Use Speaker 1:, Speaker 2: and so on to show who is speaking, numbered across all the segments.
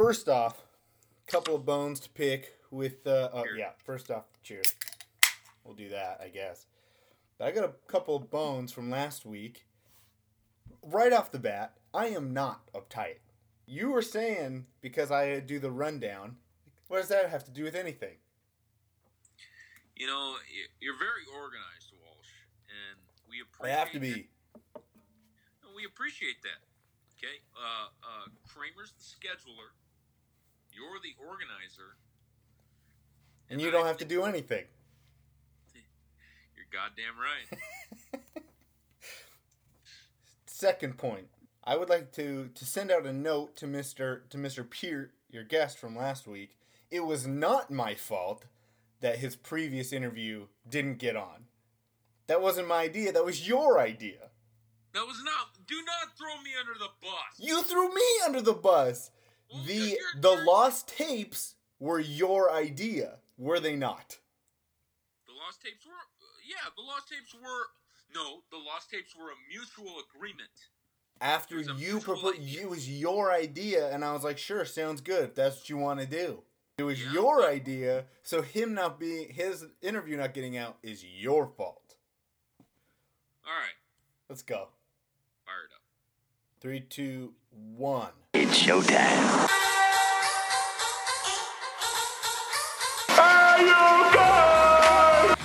Speaker 1: first off, a couple of bones to pick with. Uh, oh yeah, first off, cheers. We'll do that, I guess. But I got a couple of bones from last week. Right off the bat, I am not uptight. You were saying because I do the rundown. What does that have to do with anything?
Speaker 2: You know, you're very organized, Walsh, and we appreciate.
Speaker 1: I have to be.
Speaker 2: that. We appreciate that. Okay, uh, uh, Kramer's the scheduler. You're the organizer.
Speaker 1: And you don't have to do anything.
Speaker 2: You're goddamn right.
Speaker 1: Second point. I would like to to send out a note to Mr. to Mr. Peart, your guest from last week. It was not my fault that his previous interview didn't get on. That wasn't my idea. That was your idea.
Speaker 2: that was not. Do not throw me under the bus.
Speaker 1: You threw me under the bus.
Speaker 2: Well,
Speaker 1: The
Speaker 2: you're-
Speaker 1: the
Speaker 2: you're-
Speaker 1: lost tapes were your idea, were they not?
Speaker 2: The lost tapes were. Yeah, the lost tapes were. No, the lost tapes were a mutual agreement.
Speaker 1: After
Speaker 2: It was a
Speaker 1: you proposed, it was your idea, and I was like, sure, sounds good. If that's what you want to do. It was
Speaker 2: Yeah,
Speaker 1: your
Speaker 2: but-
Speaker 1: idea, so him not being his interview not getting out is your fault.
Speaker 2: All right,
Speaker 1: Let's go.
Speaker 2: Fired up.
Speaker 1: Three, two, one.
Speaker 3: It's showtime.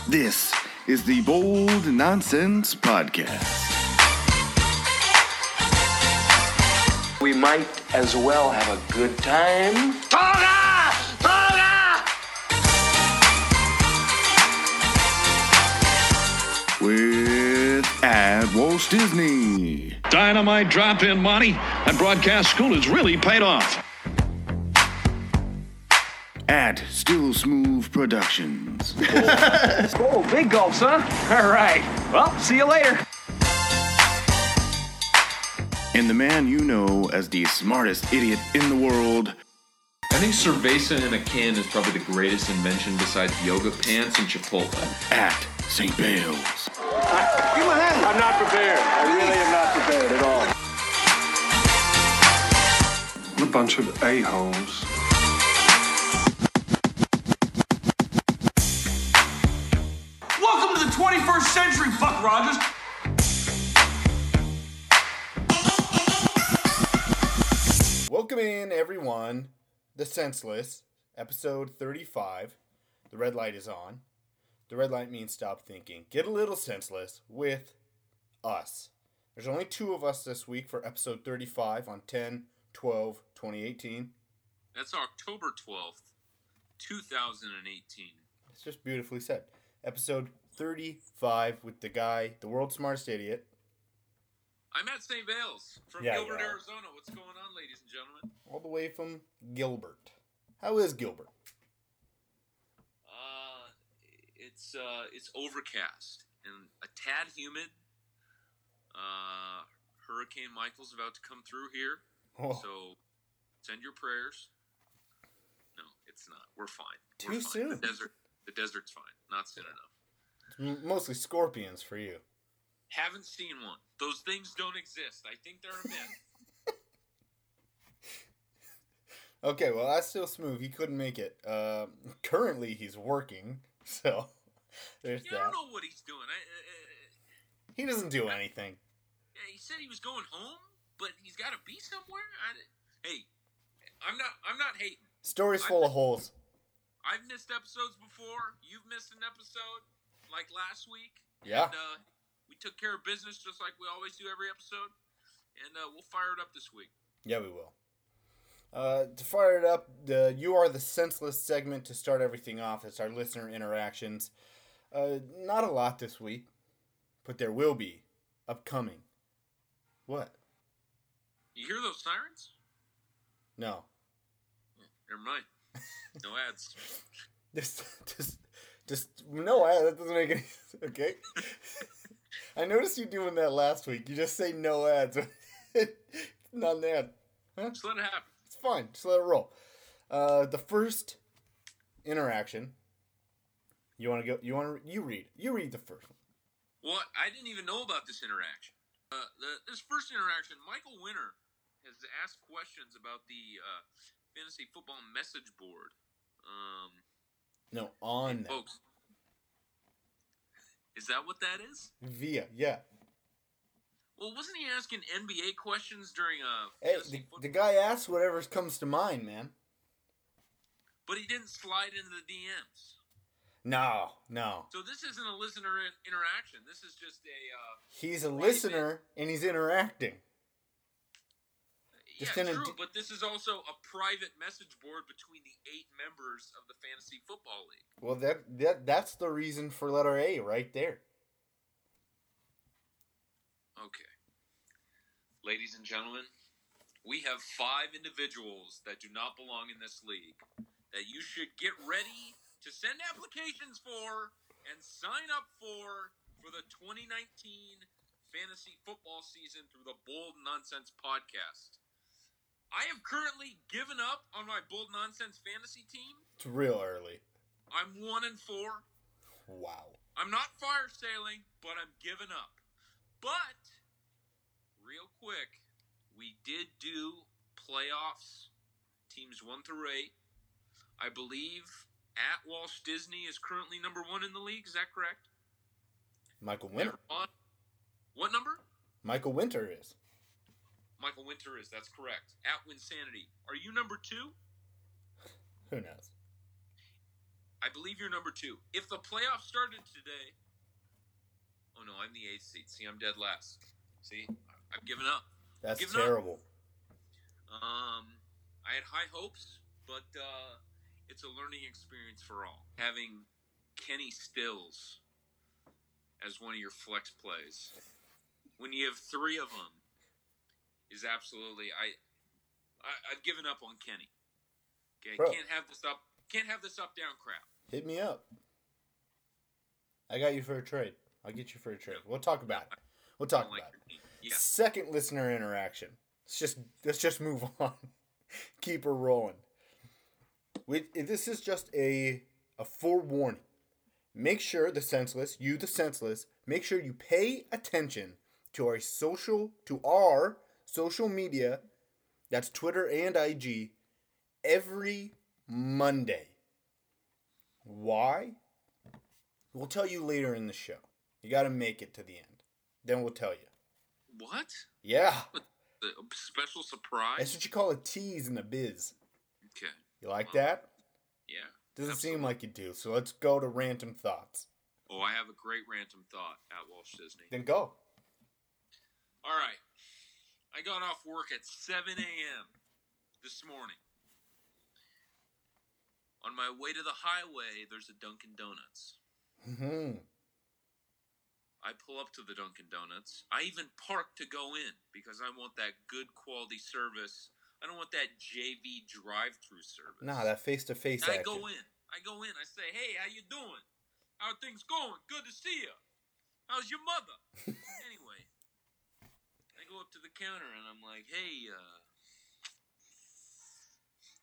Speaker 3: This is the Bold Nonsense Podcast.
Speaker 4: We might as well have a good time. Toga! Toga!
Speaker 3: Walt Disney.
Speaker 5: Dynamite drop in, Monty. That broadcast school has really paid off.
Speaker 3: At Still Smooth Productions.
Speaker 4: Oh, big gulps, huh? All right. Well, see you later.
Speaker 3: And the man you know as the smartest idiot in the world,
Speaker 6: I think cerveza in a can is probably the greatest invention besides yoga pants and Chipotle.
Speaker 3: at St. Bayles.
Speaker 4: I'm not prepared. I really am not prepared at all.
Speaker 7: a bunch of a-holes.
Speaker 8: Welcome to the 21st century, Buck Rogers.
Speaker 1: Welcome in, everyone. The Senseless, episode 35. The red light is on. The red light means stop thinking. Get a little senseless with us. There's only two of us this week for episode 35 on 10 12 2018.
Speaker 2: That's October twelfth, two thousand and eighteen.
Speaker 1: It's just beautifully said. Episode 35 with the guy, the world's smartest idiot.
Speaker 2: I'm at St. Vale's from
Speaker 1: Yeah,
Speaker 2: Gilbert. Arizona. What's going on, ladies and gentlemen?
Speaker 1: all the way from Gilbert. How is Gilbert?
Speaker 2: Uh, it's uh, it's overcast and a tad humid. Uh, Hurricane Michael's about to come through here,
Speaker 1: Oh,
Speaker 2: so send your prayers. No, it's not. We're fine.
Speaker 1: Too
Speaker 2: We're fine.
Speaker 1: soon.
Speaker 2: The desert, the desert's fine. Not soon enough.
Speaker 1: m- mostly scorpions for you.
Speaker 2: Haven't seen one. Those things don't exist. I think they're a myth.
Speaker 1: Okay, well that's still smooth. He couldn't make it. Uh, currently, he's working, so there's
Speaker 2: you
Speaker 1: that.
Speaker 2: don't know what he's doing. I, uh,
Speaker 1: He doesn't do anything.
Speaker 2: yeah, he said he was going home, but he's got to be somewhere. I, hey, I'm not. I'm not hating.
Speaker 1: Story's full of holes.
Speaker 2: I've missed episodes before. You've missed an episode, like last week.
Speaker 1: Yeah.
Speaker 2: And, uh, we took care of business just like we always do every episode, and uh, we'll fire it up this week.
Speaker 1: Yeah, we will. Uh, to fire it up, the "You Are the Senseless" segment to start everything off. It's our listener interactions. Uh, not a lot this week, but there will be upcoming. What?
Speaker 2: You hear those sirens?
Speaker 1: No.
Speaker 2: Never mind. No ads.
Speaker 1: Just, just, just no. I, that doesn't make any. Okay. I noticed you doing that last week. You just say no ads. None ad. Huh?
Speaker 2: Just let it happen.
Speaker 1: It's fine. Just let it roll. Uh, the first interaction. You want to go? You want to? You read. You read the first one.
Speaker 2: Well, I didn't even know about this interaction. Uh, the, this first interaction, Michael Winter has asked questions about the uh, fantasy football message board. Um,
Speaker 1: No, on that.
Speaker 2: folks, is that what that is?
Speaker 1: Via, yeah.
Speaker 2: Well, wasn't he asking NBA questions during a
Speaker 1: Hey, the, the guy asks whatever comes to mind, man.
Speaker 2: but he didn't slide into the DMs.
Speaker 1: No, no.
Speaker 2: So this isn't a listener interaction. This is just a uh,
Speaker 1: He's a listener and he's interacting. Just
Speaker 2: yeah,
Speaker 1: in
Speaker 2: true.
Speaker 1: d-
Speaker 2: but this is also a private message board between the eight members of the fantasy football league.
Speaker 1: Well, that that that's the reason for letter A right there.
Speaker 2: Okay. Ladies and gentlemen, we have five individuals that do not belong in this league that you should get ready to send applications for and sign up for for the 2019 fantasy football season through the Bold Nonsense podcast. I have currently given up on my Bold Nonsense fantasy team.
Speaker 1: It's real early.
Speaker 2: I'm 1 and 4.
Speaker 1: Wow.
Speaker 2: I'm not fire sailing, but I'm giving up. But real quick, we did do playoffs, teams one through eight. I believe at Walsh Disney is currently number one in the league. Is that correct?
Speaker 1: Michael Winter.
Speaker 2: On- What number?
Speaker 1: Michael Winter is.
Speaker 2: Michael Winter is. That's correct. At Winsanity. Are you number two?
Speaker 1: Who knows?
Speaker 2: I believe you're number two. If the playoffs started today, oh no, I'm the eighth seed. See, I'm dead last. See, I've given up.
Speaker 1: That's
Speaker 2: Give it up.
Speaker 1: terrible.
Speaker 2: Um, I had high hopes, but uh, it's a learning experience for all. Having Kenny Stills as one of your flex plays when you have three of them is absolutely I, I I've given up on Kenny. Okay,
Speaker 1: Bro.
Speaker 2: can't have this up can't have this up down crap.
Speaker 1: Hit me up. I got you for a trade. I'll get you for a trade. We'll talk about it. We'll talk
Speaker 2: like
Speaker 1: about it.
Speaker 2: Yeah.
Speaker 1: Second listener interaction. Let's just let's just move on. Keep her rolling. This is just a a forewarning. Make sure the senseless, you the senseless, make sure you pay attention to our social to our social media. That's Twitter and IG every Monday. Why? We'll tell you later in the show. You got to make it to the end. Then we'll tell you.
Speaker 2: What?
Speaker 1: Yeah.
Speaker 2: The special surprise?
Speaker 1: That's what you call a tease in the biz.
Speaker 2: Okay.
Speaker 1: You like
Speaker 2: Well,
Speaker 1: that?
Speaker 2: Yeah.
Speaker 1: Doesn't seem like you do. So let's go to random thoughts.
Speaker 2: Oh, I have a great random thought at Walsh Disney.
Speaker 1: Then go.
Speaker 2: All right. I got off work at 7 a.m. this morning. On my way to the highway, there's a Dunkin' Donuts.
Speaker 1: hmm
Speaker 2: I pull up to the Dunkin' Donuts. I even park to go in because I want that good quality service. I don't want that JV drive-through service.
Speaker 1: Nah, that face to face
Speaker 2: I go in. I go in. I say, "Hey, how you doing? How are things going? Good to see you. How's your mother?" anyway, I go up to the counter and I'm like, "Hey, uh,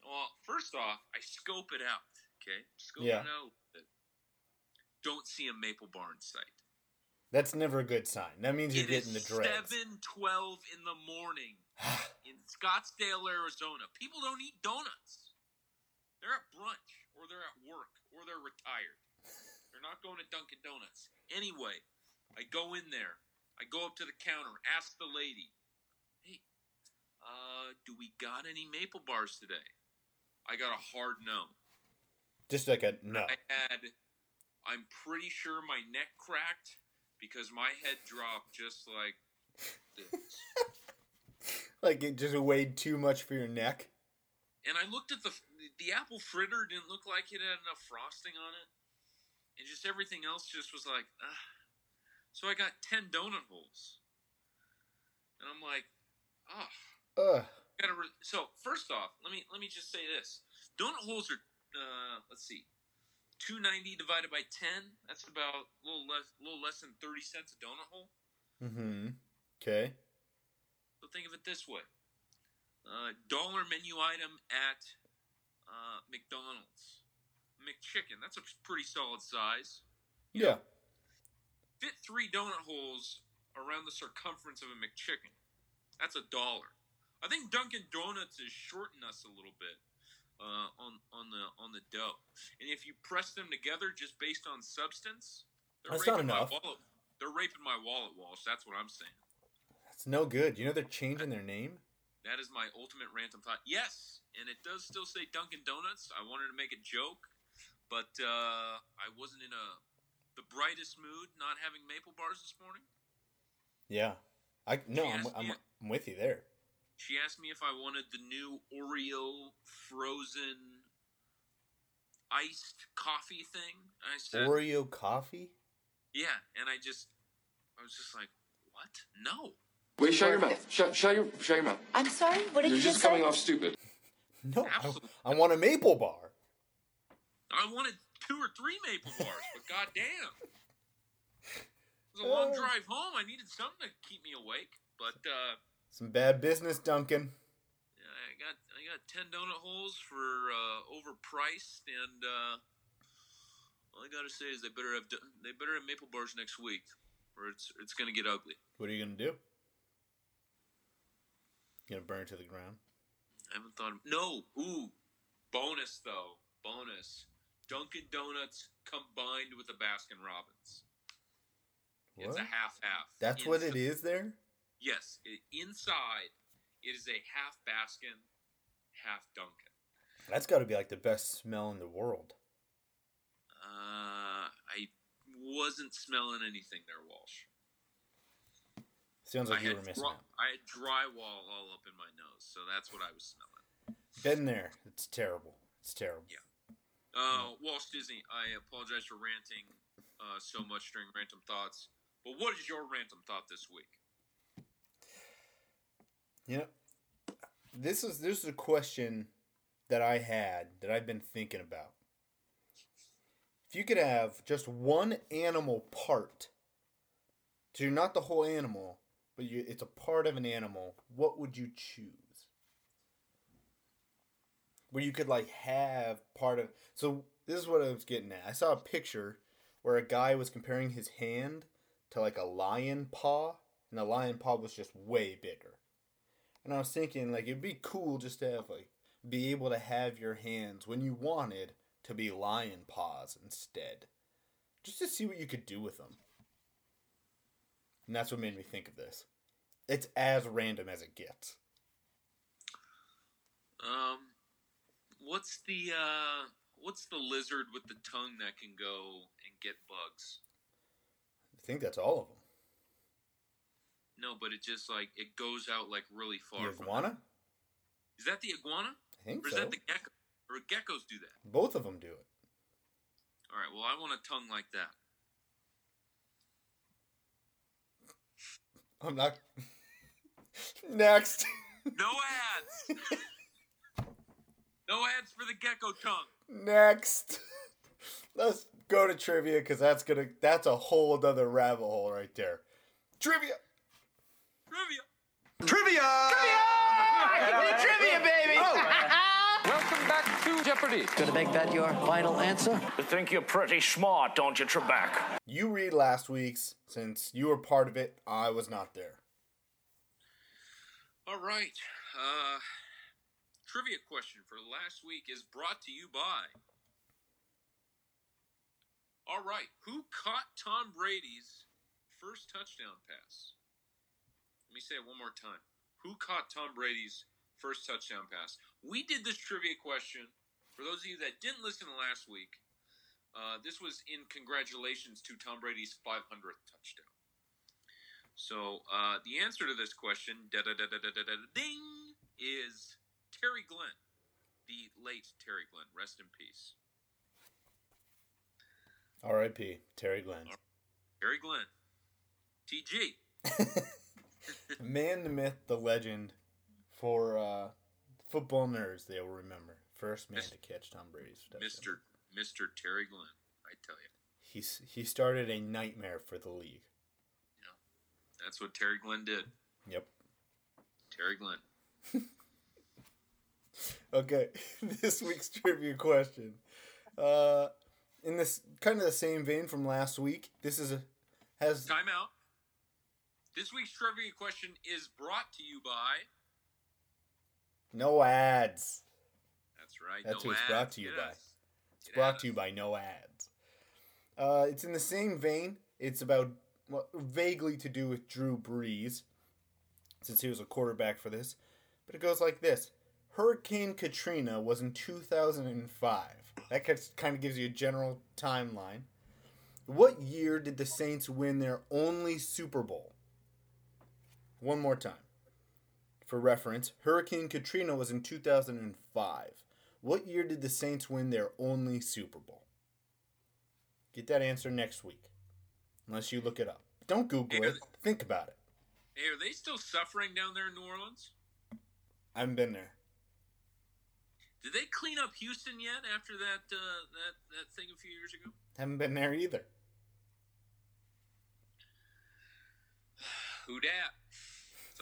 Speaker 2: well, first off, I scope it out. Okay, scope
Speaker 1: Yeah.
Speaker 2: it out. Don't see a Maple Barn site.
Speaker 1: That's never a good sign. That means you're
Speaker 2: It
Speaker 1: getting the dreads.
Speaker 2: seven twelve in the morning in Scottsdale, Arizona. People don't eat donuts. They're at brunch, or they're at work, or they're retired. They're not going to Dunkin' Donuts. Anyway, I go in there. I go up to the counter, ask the lady, "Hey, uh, do we got any maple bars today?" I got a hard no.
Speaker 1: Just like a no.
Speaker 2: I had. I'm pretty sure my neck cracked because my head dropped just like this.
Speaker 1: Like it just weighed too much for your neck.
Speaker 2: And I looked at the the apple fritter didn't look like it had enough frosting on it, and just everything else just was like, ah. So I got ten donut holes, and I'm like, oh,
Speaker 1: Ugh.
Speaker 2: gotta. Re-. So first off, let me let me just say this: donut holes are, uh, let's see, two ninety divided by ten. That's about a little less, little less than thirty cents a donut hole.
Speaker 1: Mm-hmm. Okay.
Speaker 2: Think of it this way: uh, dollar menu item at uh, McDonald's, McChicken. That's a pretty solid size.
Speaker 1: Yeah.
Speaker 2: Fit three donut holes around the circumference of a McChicken. That's a dollar. I think Dunkin' Donuts is shorting us a little bit. uh, on on the on the dough. And if you press them together just based on substance, they're
Speaker 1: That's not
Speaker 2: raping
Speaker 1: enough.
Speaker 2: My wallet. They're raping my wallet, Walsh. That's what I'm saying.
Speaker 1: That's no good. You know they're changing their name.
Speaker 2: That is my ultimate random thought. Yes, and it does still say Dunkin' Donuts. I wanted to make a joke, but uh, I wasn't in a the brightest mood not having maple bars this morning.
Speaker 1: Yeah, I no, I'm, I'm, I'm with you there.
Speaker 2: She asked me if I wanted the new Oreo frozen iced coffee thing. I said,
Speaker 1: Oreo coffee.
Speaker 2: "Yeah," and I just, I was just like, "What? No."
Speaker 4: Wait, shut your mouth. Shut, shut your, shut your mouth.
Speaker 9: I'm sorry. What did
Speaker 4: You're
Speaker 9: you
Speaker 4: just
Speaker 9: say?
Speaker 4: coming off stupid.
Speaker 1: No, I, I want a maple bar.
Speaker 2: I wanted two or three maple bars, but goddamn, it was a long
Speaker 1: Oh.
Speaker 2: drive home. I needed something to keep me awake, but uh,
Speaker 1: Some bad business, Dunkin'.
Speaker 2: Yeah, I got I got ten donut holes for uh, overpriced, and uh, all I gotta say is they better have they better have maple bars next week, or it's it's gonna get ugly.
Speaker 1: What are you gonna do? Gonna burn it to the ground?
Speaker 2: I haven't thought. Of, no, ooh, bonus though, bonus. Dunkin' Donuts combined with a Baskin Robbins. It's a half half.
Speaker 1: That's what it is there.
Speaker 2: Yes, it, inside it is a half Baskin, half Dunkin'.
Speaker 1: That's got to be like the best smell in the world.
Speaker 2: Uh, I wasn't smelling anything there, Walsh.
Speaker 1: Sounds like
Speaker 2: I
Speaker 1: you were missing
Speaker 2: dry- I had drywall all up in my nose, so that's what I was smelling.
Speaker 1: Been there. It's terrible. It's terrible.
Speaker 2: Yeah. Uh, Walt Disney, I apologize for ranting uh, so much during Random Thoughts, but what is your random thought this week?
Speaker 1: You know, this is this is a question that I had that I've been thinking about. If you could have just one animal part, so you're not the whole animal, but you, it's a part of an animal, what would you choose? Where you could like have part of. So this is what I was getting at. I saw a picture where a guy was comparing his hand to like a lion paw, and the lion paw was just way bigger. And I was thinking, like, it'd be cool just to have, like, be able to have your hands when you wanted to be lion paws instead. Just to see what you could do with them. And that's what made me think of this. It's as random as it gets.
Speaker 2: Um, what's the uh, what's the lizard with the tongue that can go and get bugs?
Speaker 1: I think that's all of them.
Speaker 2: No, but it just like it goes out like really far.
Speaker 1: The iguana?
Speaker 2: Is that the iguana?
Speaker 1: I think
Speaker 2: Or is
Speaker 1: so.
Speaker 2: that the gecko? Or geckos do that?
Speaker 1: Both of them do it.
Speaker 2: All right. Well, I want a tongue like that.
Speaker 1: I'm not. Next.
Speaker 2: No ads. no ads for the gecko tongue.
Speaker 1: Next. Let's go to trivia because that's gonna that's a whole other rabbit hole right there. Trivia.
Speaker 2: Trivia.
Speaker 8: Trivia!
Speaker 9: Trivia, baby!
Speaker 8: Welcome back to Jeopardy!
Speaker 10: Gonna make that your final answer?
Speaker 11: You think you're pretty smart, don't you, Trebek?
Speaker 1: You read last week's since you were part of it. I was not there.
Speaker 2: All right. Uh, trivia question for last week is brought to you by. All right. Who caught Tom Brady's first touchdown pass? Let me say it one more time. Who caught Tom Brady's first touchdown pass? We did this trivia question. For those of you that didn't listen last week, uh, this was in congratulations to Tom Brady's 500th touchdown. So uh, the answer to this question, da da da da da da ding, is Terry Glenn, the late Terry Glenn. Rest in peace,
Speaker 1: R.I.P. Terry Glenn.
Speaker 2: Terry Glenn. TG.
Speaker 1: Man, the myth, the legend. For uh, football nerds, they will remember. First man to catch Tom Brady's touchdown.
Speaker 2: Mister Mister Terry Glenn. I tell you,
Speaker 1: He's he started a nightmare for the league.
Speaker 2: Yeah, that's what Terry Glenn did.
Speaker 1: Yep.
Speaker 2: Terry Glenn.
Speaker 1: Okay, this week's trivia question. Uh, in this kind of the same vein from last week, this is a has
Speaker 2: Time out. This week's trivia question is brought to you by.
Speaker 1: No ads.
Speaker 2: That's right.
Speaker 1: That's
Speaker 2: no
Speaker 1: who it's brought to you by. It's
Speaker 2: Get
Speaker 1: brought to you by no ads. Uh, it's in the same vein. It's about well, vaguely to do with Drew Brees, since he was a quarterback for this. But it goes like this: Hurricane Katrina was in 2005. That kind of gives you a general timeline. What year did the Saints win their only Super Bowl? One more time. For reference, Hurricane Katrina was in 2005. What year did the Saints win their only Super Bowl? Get that answer next week. Unless you look it up. Don't Google it. Think about it.
Speaker 2: Hey, are they still suffering down there in New Orleans?
Speaker 1: I haven't been there.
Speaker 2: Did they clean up Houston yet after that uh, that that thing a few years ago?
Speaker 1: Haven't been there either.
Speaker 2: Who dat?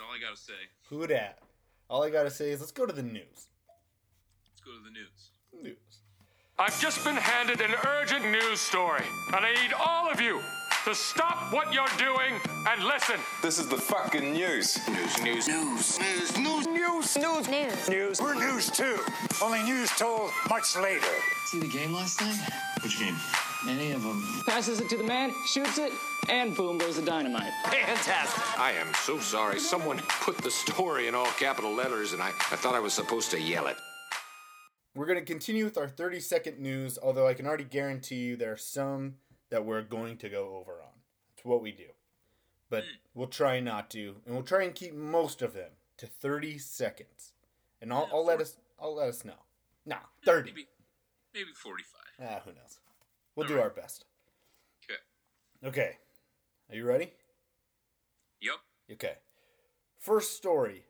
Speaker 2: That's all I gotta say.
Speaker 1: Who dat? All I gotta say is let's go to the news.
Speaker 2: Let's go to the news.
Speaker 1: News.
Speaker 11: I've just been handed an urgent news story, and I need all of you to stop what you're doing and listen.
Speaker 9: This is the fucking news.
Speaker 12: News, news, news, news, news,
Speaker 13: news, news, news,
Speaker 12: news. We're news too. Only news told much later.
Speaker 10: See the game last night?
Speaker 12: Which game?
Speaker 10: Any of them.
Speaker 14: Passes it to the man, shoots it, and boom goes the dynamite.
Speaker 15: Fantastic. I am so sorry. Someone put the story in all capital letters, and I, I thought I was supposed to yell it.
Speaker 1: We're going to continue with our 30 second news, although I can already guarantee you there are some that we're going to go over on. It's what we do. But we'll try not to, and we'll try and keep most of them to 30 seconds. And I'll, I'll let us I'll let us know. Nah, 30.
Speaker 2: Maybe, maybe 45.
Speaker 1: Ah, who knows? We'll
Speaker 2: All
Speaker 1: do
Speaker 2: right.
Speaker 1: our best.
Speaker 2: Okay.
Speaker 1: Okay. Are you ready?
Speaker 2: Yep.
Speaker 1: Okay. First story.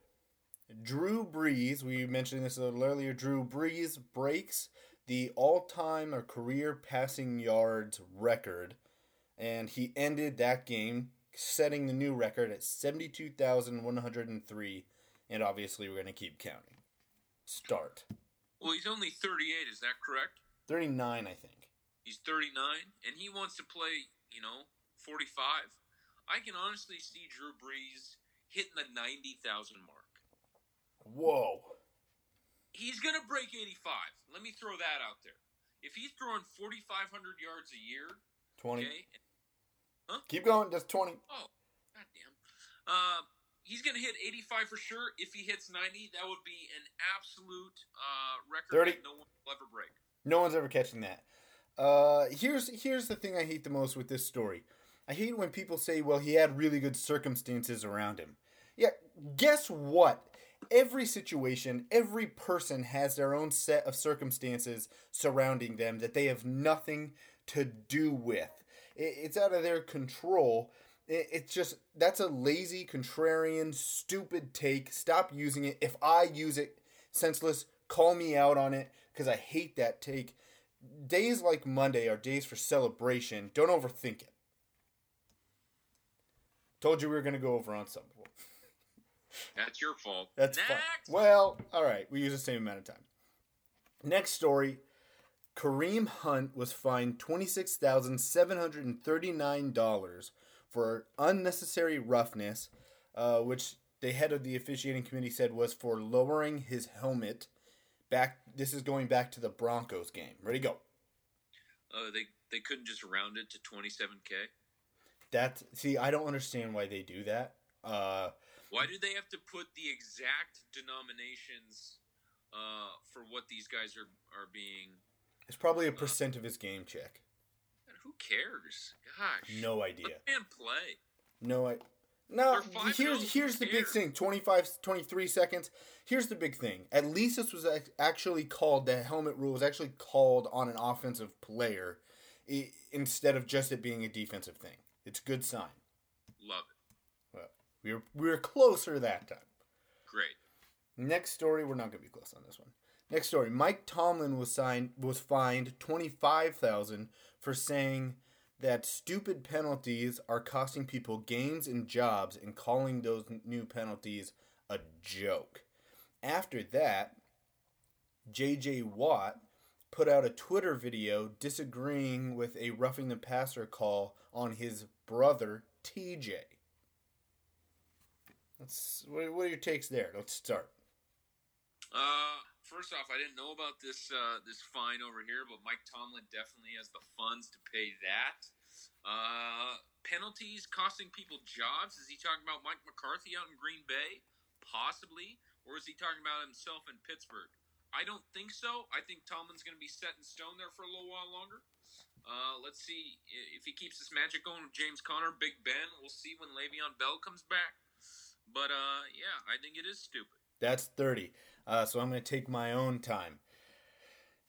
Speaker 1: Drew Brees, we mentioned this a little earlier. Drew Brees breaks the all time or career passing yards record, and he ended that game setting the new record at 72,103. And obviously, we're going to keep counting. Start.
Speaker 2: Well, he's only 38. Is that correct?
Speaker 1: 39, I think.
Speaker 2: He's 39, and he wants to play, you know, 45. I can honestly see Drew Brees hitting the 90,000 mark.
Speaker 1: Whoa.
Speaker 2: He's going to break 85. Let me throw that out there. If he's throwing 4,500 yards a year,
Speaker 1: 20.
Speaker 2: okay, huh?
Speaker 1: Keep going. Just 20.
Speaker 2: Oh, goddamn. Uh, he's going to hit 85 for sure. If he hits 90, that would be an absolute uh, record
Speaker 1: 30.
Speaker 2: that no one will ever break.
Speaker 1: No one's ever catching that. Uh, here's here's the thing I hate the most with this story. I hate when people say, "Well, he had really good circumstances around him." Yeah, guess what? Every situation, every person has their own set of circumstances surrounding them that they have nothing to do with. It's out of their control. It's just that's a lazy, contrarian, stupid take. Stop using it. If I use it, senseless. Call me out on it because I hate that take. Days like Monday are days for celebration. Don't overthink it. Told you we were going to go over on something.
Speaker 2: That's your fault.
Speaker 1: That's
Speaker 2: Next.
Speaker 1: fine. Well, all right. We use the same amount of time. Next story. Kareem Hunt was fined $26,739 for unnecessary roughness, uh, which the head of the officiating committee said was for lowering his helmet. Back. This is going back to the Broncos game. Ready, go.
Speaker 2: Uh, they they couldn't just round it to 27k.
Speaker 1: That see, I don't understand why they do that. Uh,
Speaker 2: Why do they have to put the exact denominations uh, for what these guys are are being?
Speaker 1: it's probably a percent of his game check.
Speaker 2: God, who cares? Gosh,
Speaker 1: No idea.
Speaker 2: Man play.
Speaker 1: No, I. No, here's
Speaker 2: oh,
Speaker 1: here's the big thing. 25, 23 seconds. Here's the big thing. At least this was actually called the helmet rule was actually called on an offensive player, instead of just it being a defensive thing. It's a good sign.
Speaker 2: Love it.
Speaker 1: Well, we were we were closer that time.
Speaker 2: Great.
Speaker 1: Next story, we're not gonna be close on this one. Next story, Mike Tomlin was signed was fined twenty five thousand for saying that stupid penalties are costing people games and jobs and calling those new penalties a joke. After that, JJ Watt put out a Twitter video disagreeing with a roughing the passer call on his brother TJ. Let's, what are your takes there? Let's start.
Speaker 2: Uh, first off, I didn't know about this uh, this fine over here, but Mike Tomlin definitely has the funds to pay that. Uh, penalties costing people jobs. Is he talking about Mike McCarthy out in Green Bay? Possibly. Or is he talking about himself in Pittsburgh? I don't think so. I think Tomlin's going to be set in stone there for a little while longer. Uh, let's see if he keeps this magic going with James Conner, Big Ben. We'll see when Le'Veon Bell comes back. But uh, yeah, I think it is stupid.
Speaker 1: That's 30. Uh, so I'm going to take my own time.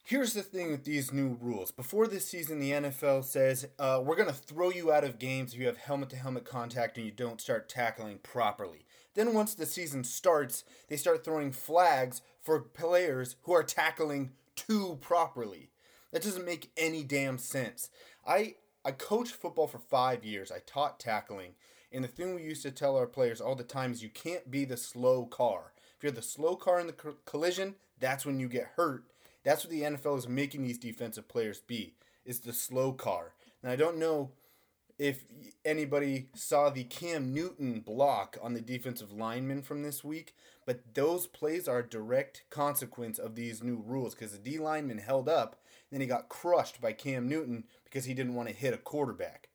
Speaker 1: Here's the thing with these new rules. Before this season, the NFL says uh, we're going to throw you out of games if you have helmet to helmet contact and you don't start tackling properly. Then, once the season starts, they start throwing flags for players who are tackling too properly. That doesn't make any damn sense. I I coached football for five years. I taught tackling, and the thing we used to tell our players all the time is you can't be the slow car. If you're the slow car in the co- collision, that's when you get hurt. That's what the NFL is making these defensive players be. Is the slow car. And I don't know if anybody saw the Cam Newton block on the defensive lineman from this week, but those plays are a direct consequence of these new rules because the D lineman held up, then he got crushed by Cam Newton because he didn't want to hit a quarterback.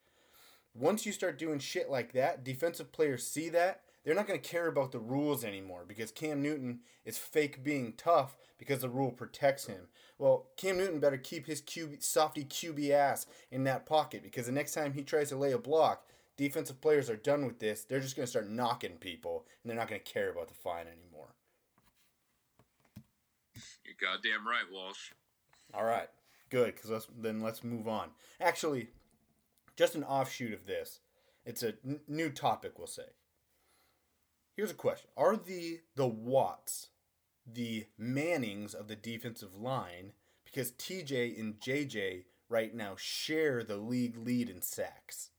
Speaker 1: Once you start doing shit like that, defensive players see that, they're not going to care about the rules anymore because Cam Newton is fake being tough because the rule protects him. Well, Cam Newton better keep his QB, softy QB ass in that pocket because the next time he tries to lay a block, defensive players are done with this. They're just going to start knocking people and they're not going to care about the fine anymore.
Speaker 2: You're goddamn right, Walsh.
Speaker 1: All right, good. Because let's then let's move on. Actually, just an offshoot of this. It's a n- new topic, we'll say. Here's a question: Are the the Watts the Mannings of the defensive line? Because TJ and JJ right now share the league lead in sacks.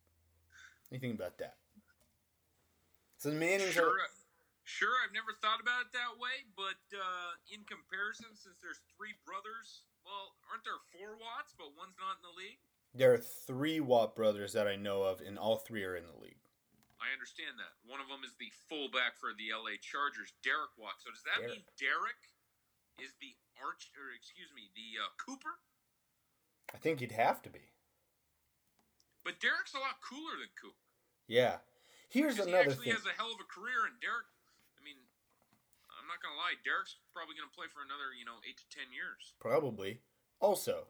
Speaker 1: Anything about that? So the Mannings
Speaker 2: sure,
Speaker 1: are.
Speaker 2: Sure, I've never thought about it that way, but uh, in comparison, since there's three brothers, well, aren't there four Watts, but one's not in the league?
Speaker 1: There are three Watt brothers that I know of, and all three are in the league.
Speaker 2: I understand that. One of them is the fullback for the LA Chargers, Derek Watt. So does that Derek. mean Derek is the arch, or excuse me, the uh, Cooper?
Speaker 1: I think he'd have to be.
Speaker 2: But Derek's a lot cooler than Cooper.
Speaker 1: Yeah. Here's
Speaker 2: because
Speaker 1: another
Speaker 2: he actually
Speaker 1: thing.
Speaker 2: has a hell of a career, and Derek. I mean, I'm not gonna lie. Derek's probably gonna play for another, you know, eight to ten years.
Speaker 1: Probably. Also,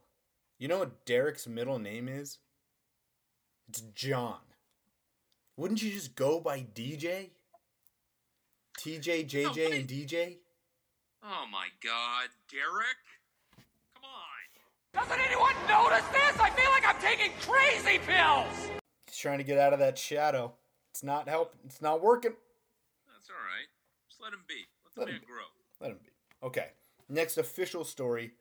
Speaker 1: you know what Derek's middle name is? It's John. Wouldn't you just go by DJ? TJ, JJ, no, and DJ?
Speaker 2: Oh my god, Derek! Come on!
Speaker 8: Doesn't anyone notice this? I feel like I'm taking crazy pills!
Speaker 1: He's trying to get out of that shadow. It's not helping. It's not working.
Speaker 2: That's alright. Just let him be. Let the let man grow.
Speaker 1: Let him be. Okay. Next official story.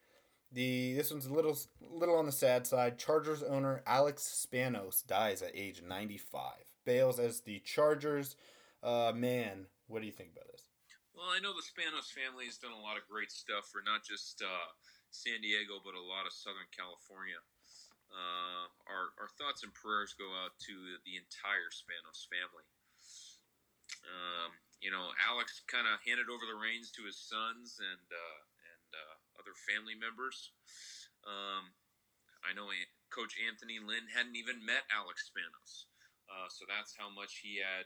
Speaker 1: The this one's a little little on the sad side. Chargers owner Alex Spanos dies at age 95. Bayles as the Chargers uh, man. What do you think about this?
Speaker 2: Well, I know the Spanos family has done a lot of great stuff for not just uh, San Diego, but a lot of Southern California. Uh, our, our thoughts and prayers go out to the entire Spanos family. Um, you know, Alex kind of handed over the reins to his sons and uh, and uh, other family members. Um, I know Coach Anthony Lynn hadn't even met Alex Spanos. Uh, so that's how much he had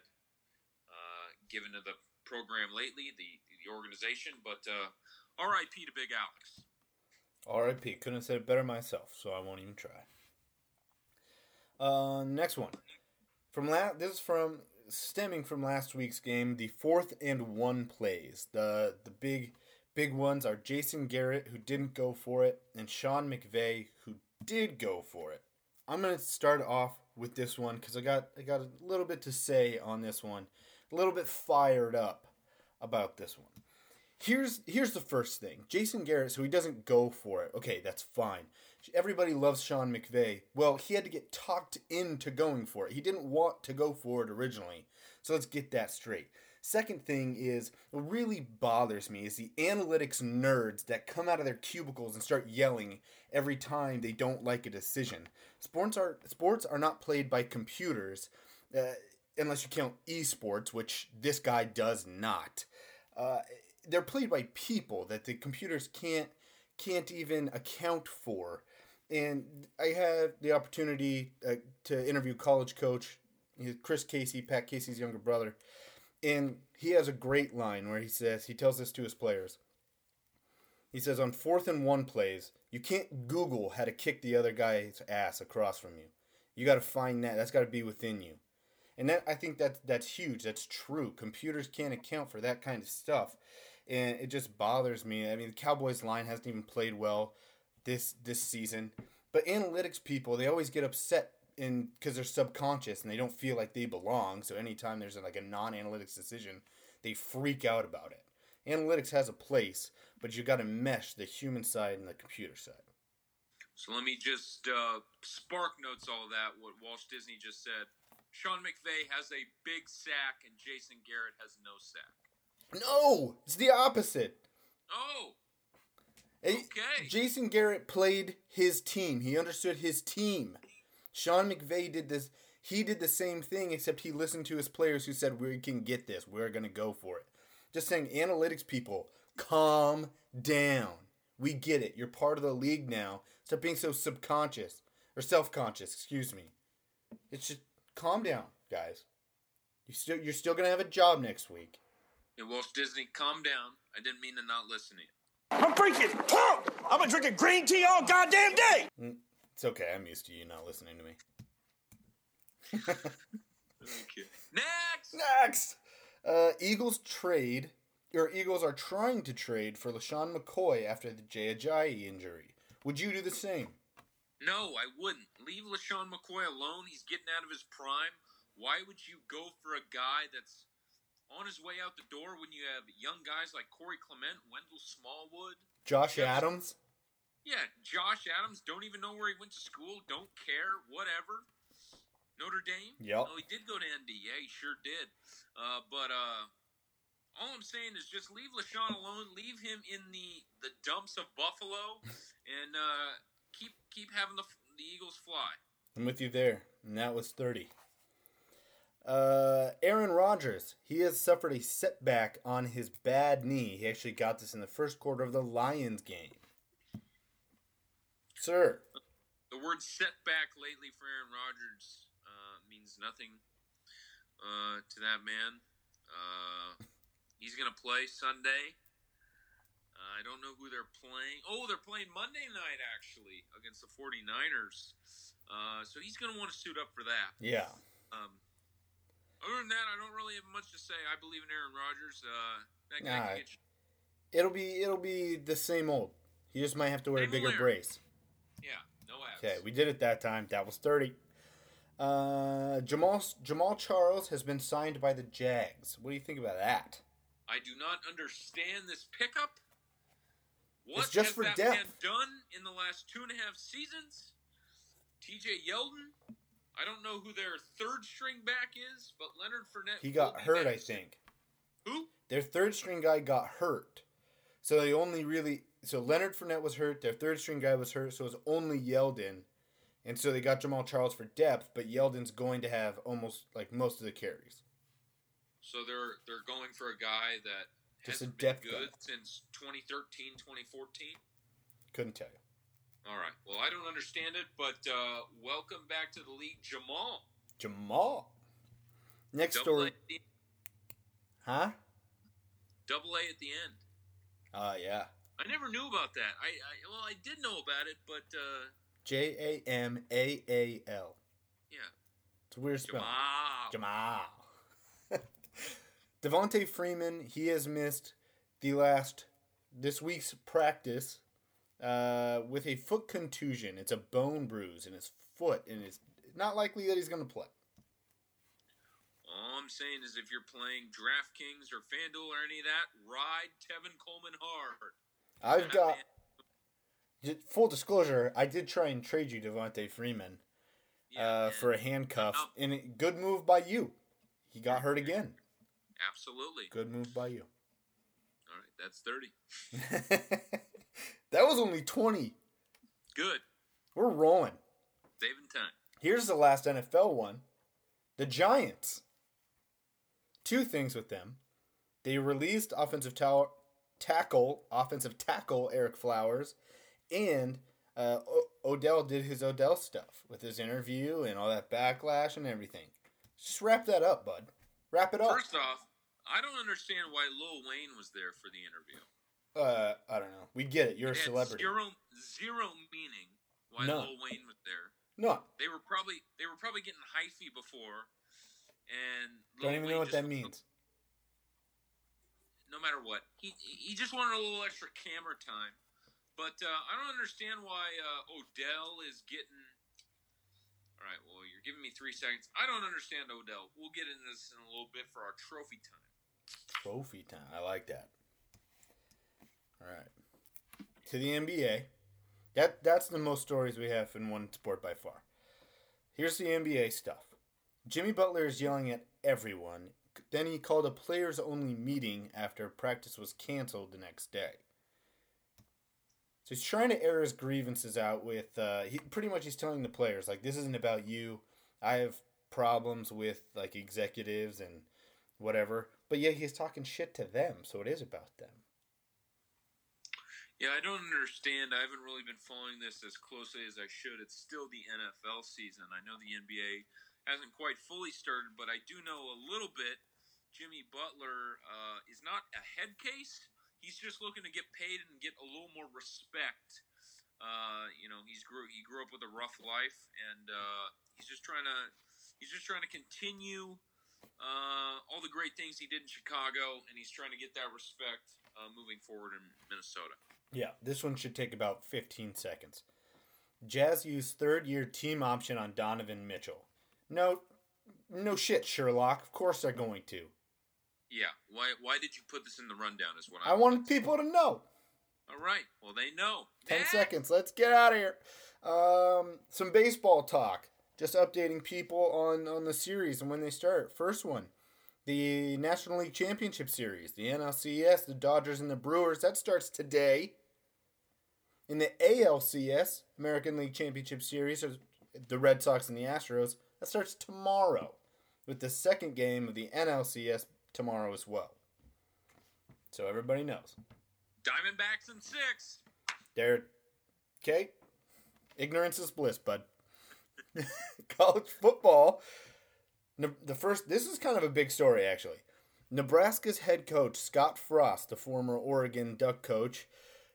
Speaker 2: uh, given to the program lately, the the organization. But R.I.P. to Big Alex.
Speaker 1: R.I.P. Couldn't have said it better myself, so I won't even try. Uh, next one from this is from stemming from last week's game. The fourth and one plays. The the big big ones are Jason Garrett who didn't go for it, and Sean McVay who did go for it. I'm gonna start off with this one because I got I got a little bit to say on this one, a little bit fired up about this one. Here's here's the first thing. Jason Garrett, so he doesn't go for it. Okay, that's fine. Everybody loves Sean McVay. Well, he had to get talked into going for it. He didn't want to go for it originally. So let's get that straight. Second thing is, what really bothers me is the analytics nerds that come out of their cubicles and start yelling every time they don't like a decision. Sports are sports are not played by computers, uh, unless you count esports, which this guy does not. Uh, they're played by people that the computers can't can't even account for. And I had the opportunity uh, to interview college coach Chris Casey, Pat Casey's younger brother, and he has a great line where he says he tells this to his players. He says on fourth and one plays, you can't Google how to kick the other guy's ass across from you. You got to find that. That's got to be within you. And that I think that that's huge. That's true. Computers can't account for that kind of stuff, and it just bothers me. I mean, the Cowboys line hasn't even played well this this season, but analytics people they always get upset in because they're subconscious and they don't feel like they belong. So anytime there's like a non-analytics decision, they freak out about it. Analytics has a place, but you got to mesh the human side and the computer side.
Speaker 2: So let me just uh, spark notes all that. What Walt Disney just said. Sean McVay has a big sack and Jason Garrett has no sack.
Speaker 1: No, it's the opposite.
Speaker 2: Oh.
Speaker 1: Okay. Jason Garrett played his team. He understood his team. Sean McVay did this. He did the same thing, except he listened to his players who said, "We can get this. We're gonna go for it." Just saying, analytics people, calm down. We get it. You're part of the league now. Stop being so subconscious or self-conscious. Excuse me. It's just calm down, guys. You still you're still gonna have a job next week.
Speaker 2: Yeah, Walt Disney, calm down. I didn't mean to not listen to you.
Speaker 8: I'm freaking pumped. I'm gonna drink green tea all goddamn day.
Speaker 1: Mm, it's okay. I'm used to you not listening to me.
Speaker 2: okay. Next.
Speaker 1: Next. Uh, Eagles trade, or Eagles are trying to trade for LeSean McCoy after the Jay Ajayi injury. Would you do the same?
Speaker 2: No, I wouldn't. Leave LeSean McCoy alone. He's getting out of his prime. Why would you go for a guy that's on his way out the door when you have young guys like Corey Clement, Wendell Smallwood,
Speaker 1: Josh Adams?
Speaker 2: Yeah, Josh Adams. Don't even know where he went to school. Don't care. Whatever. Notre Dame.
Speaker 1: Yep.
Speaker 2: Oh, he did go to ND. Yeah, he sure did. Uh, but uh, all I'm saying is just leave LeSean alone. Leave him in the the dumps of Buffalo, and uh, keep keep having the the Eagles fly.
Speaker 1: I'm with you there, and that was thirty. Uh, Aaron Rodgers, he has suffered a setback on his bad knee. He actually got this in the first quarter of the Lions game. Sir.
Speaker 2: The word setback lately for Aaron Rodgers uh, means nothing uh, to that man. Uh, he's going to play Sunday. I don't know who they're playing. Oh, they're playing Monday night, actually, against the 49ers. Uh, so he's going to want to suit up for that.
Speaker 1: Yeah.
Speaker 2: Um, other than that, I don't really have much to say. I believe in Aaron Rodgers. Uh, that guy
Speaker 1: Nah,
Speaker 2: can get
Speaker 1: It'll be it'll be the same old. He just might have to wear a bigger
Speaker 2: old
Speaker 1: brace.
Speaker 2: Yeah, no abs.
Speaker 1: Okay, we did it that time. That was thirty. Uh, Jamaal Jamaal Charles has been signed by the Jags. What do you think about that?
Speaker 2: I do not understand this pickup. What
Speaker 1: It's just
Speaker 2: has
Speaker 1: for
Speaker 2: that
Speaker 1: depth.
Speaker 2: man done in the last two and a half seasons? TJ Yeldon. I don't know who their third string back is, but Leonard Fournette.
Speaker 1: He got hurt, I think.
Speaker 2: Who?
Speaker 1: Their third string guy got hurt, so they only really so Leonard Fournette was hurt. Their third string guy was hurt, so it was only Yeldon, and so they got Jamaal Charles for depth. But Yeldon's going to have almost like most of the carries.
Speaker 2: So they're they're going for a guy that
Speaker 1: Just a
Speaker 2: hasn't been
Speaker 1: depth
Speaker 2: good
Speaker 1: guy.
Speaker 2: since 2013, 2014.
Speaker 1: Couldn't tell you.
Speaker 2: All right. Well, I don't understand it, but uh, welcome back to the league, Jamaal.
Speaker 1: Jamaal. Next
Speaker 2: Double
Speaker 1: story,
Speaker 2: A,
Speaker 1: huh?
Speaker 2: double A at the end.
Speaker 1: Uh yeah.
Speaker 2: I never knew about that. I, I well, I did know about it, but uh,
Speaker 1: J A M A A L.
Speaker 2: yeah.
Speaker 1: It's a weird spell.
Speaker 2: Jamaal.
Speaker 1: Jamaal. Devonta Freeman, he has missed the last this week's practice uh, with a foot contusion. It's a bone bruise in his foot, and it's not likely that he's going to play.
Speaker 2: All I'm saying is, if you're playing DraftKings or FanDuel or any of that, ride Tevin Coleman hard.
Speaker 1: I've
Speaker 2: That
Speaker 1: got full disclosure. I did try and trade you Devonta Freeman uh, for a handcuff, and it, good move by you. He got hurt again.
Speaker 2: Absolutely.
Speaker 1: Good move by you.
Speaker 2: All right, that's thirty.
Speaker 1: that was only twenty.
Speaker 2: Good.
Speaker 1: We're rolling.
Speaker 2: Saving time.
Speaker 1: Here's the last NFL one. The Giants. Two things with them. They released offensive tal- tackle, offensive tackle Ereck Flowers, and uh, o- Odell did his Odell stuff with his interview and all that backlash and everything. Just wrap that up, bud. Wrap it up.
Speaker 2: First off, I don't understand why Lil Wayne was there for the interview.
Speaker 1: Uh, I don't know. We get it. You're
Speaker 2: It
Speaker 1: a celebrity.
Speaker 2: Zero, zero meaning why
Speaker 1: None.
Speaker 2: Lil Wayne was there.
Speaker 1: No,
Speaker 2: They were probably they were probably getting hyphy before, and Lil
Speaker 1: don't even
Speaker 2: Wayne
Speaker 1: know what that means.
Speaker 2: No matter what, he he just wanted a little extra camera time. But uh, I don't understand why uh, Odell is getting. All right, well, you're giving me three seconds. I don't understand Odell. We'll get into this in a little bit for our trophy time.
Speaker 1: Trophy time. I like that. All right. To the NBA. That that's the most stories we have in one sport by far. Here's the NBA stuff. Jimmy Butler is yelling at everyone. Then he called a players only meeting after practice was canceled the next day. So he's trying to air his grievances out with uh, he pretty much he's telling the players like this isn't about you. I have problems with like executives and whatever. But yet he's talking shit to them, so it is about them.
Speaker 2: Yeah, I don't understand. I haven't really been following this as closely as I should. It's still the NFL season. I know the NBA hasn't quite fully started, but I do know a little bit. Jimmy Butler uh, is not a head case. He's just looking to get paid and get a little more respect. Uh, you know, he's grew he grew up with a rough life, and uh, he's just trying to he's just trying to continue uh, all the great things he did in Chicago, and he's trying to get that respect uh, moving forward in Minnesota.
Speaker 1: Yeah, this one should take about 15 seconds. Jazz used third year team option on Donovan Mitchell. No, no shit, Sherlock. Of course they're going to.
Speaker 2: Yeah. Why Why did you put this in the rundown? Is what
Speaker 1: I wanted people to know.
Speaker 2: All right. Well, they know.
Speaker 1: 10
Speaker 2: Next.
Speaker 1: seconds. Let's get out of here. Um, some baseball talk. Just updating people on, on the series and when they start. First one, the National League Championship Series, the NLCS, the Dodgers and the Brewers. That starts today. In the ALCS, American League Championship Series, the Red Sox and the Astros, that starts tomorrow. With the second game of the NLCS tomorrow as well. So everybody knows.
Speaker 2: Diamondbacks in six.
Speaker 1: There. Okay. Ignorance is bliss, bud. College football. The first. This is kind of a big story, actually. Nebraska's head coach Scott Frost, the former Oregon Duck coach,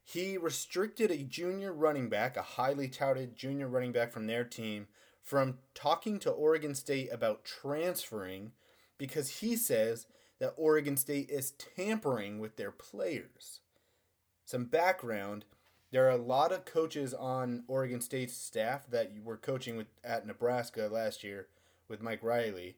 Speaker 1: he restricted a junior running back, a highly touted junior running back from their team, from talking to Oregon State about transferring because he says that Oregon State is tampering with their players some background, there are a lot of coaches on Oregon State's staff that were coaching with at Nebraska last year with Mike Riley,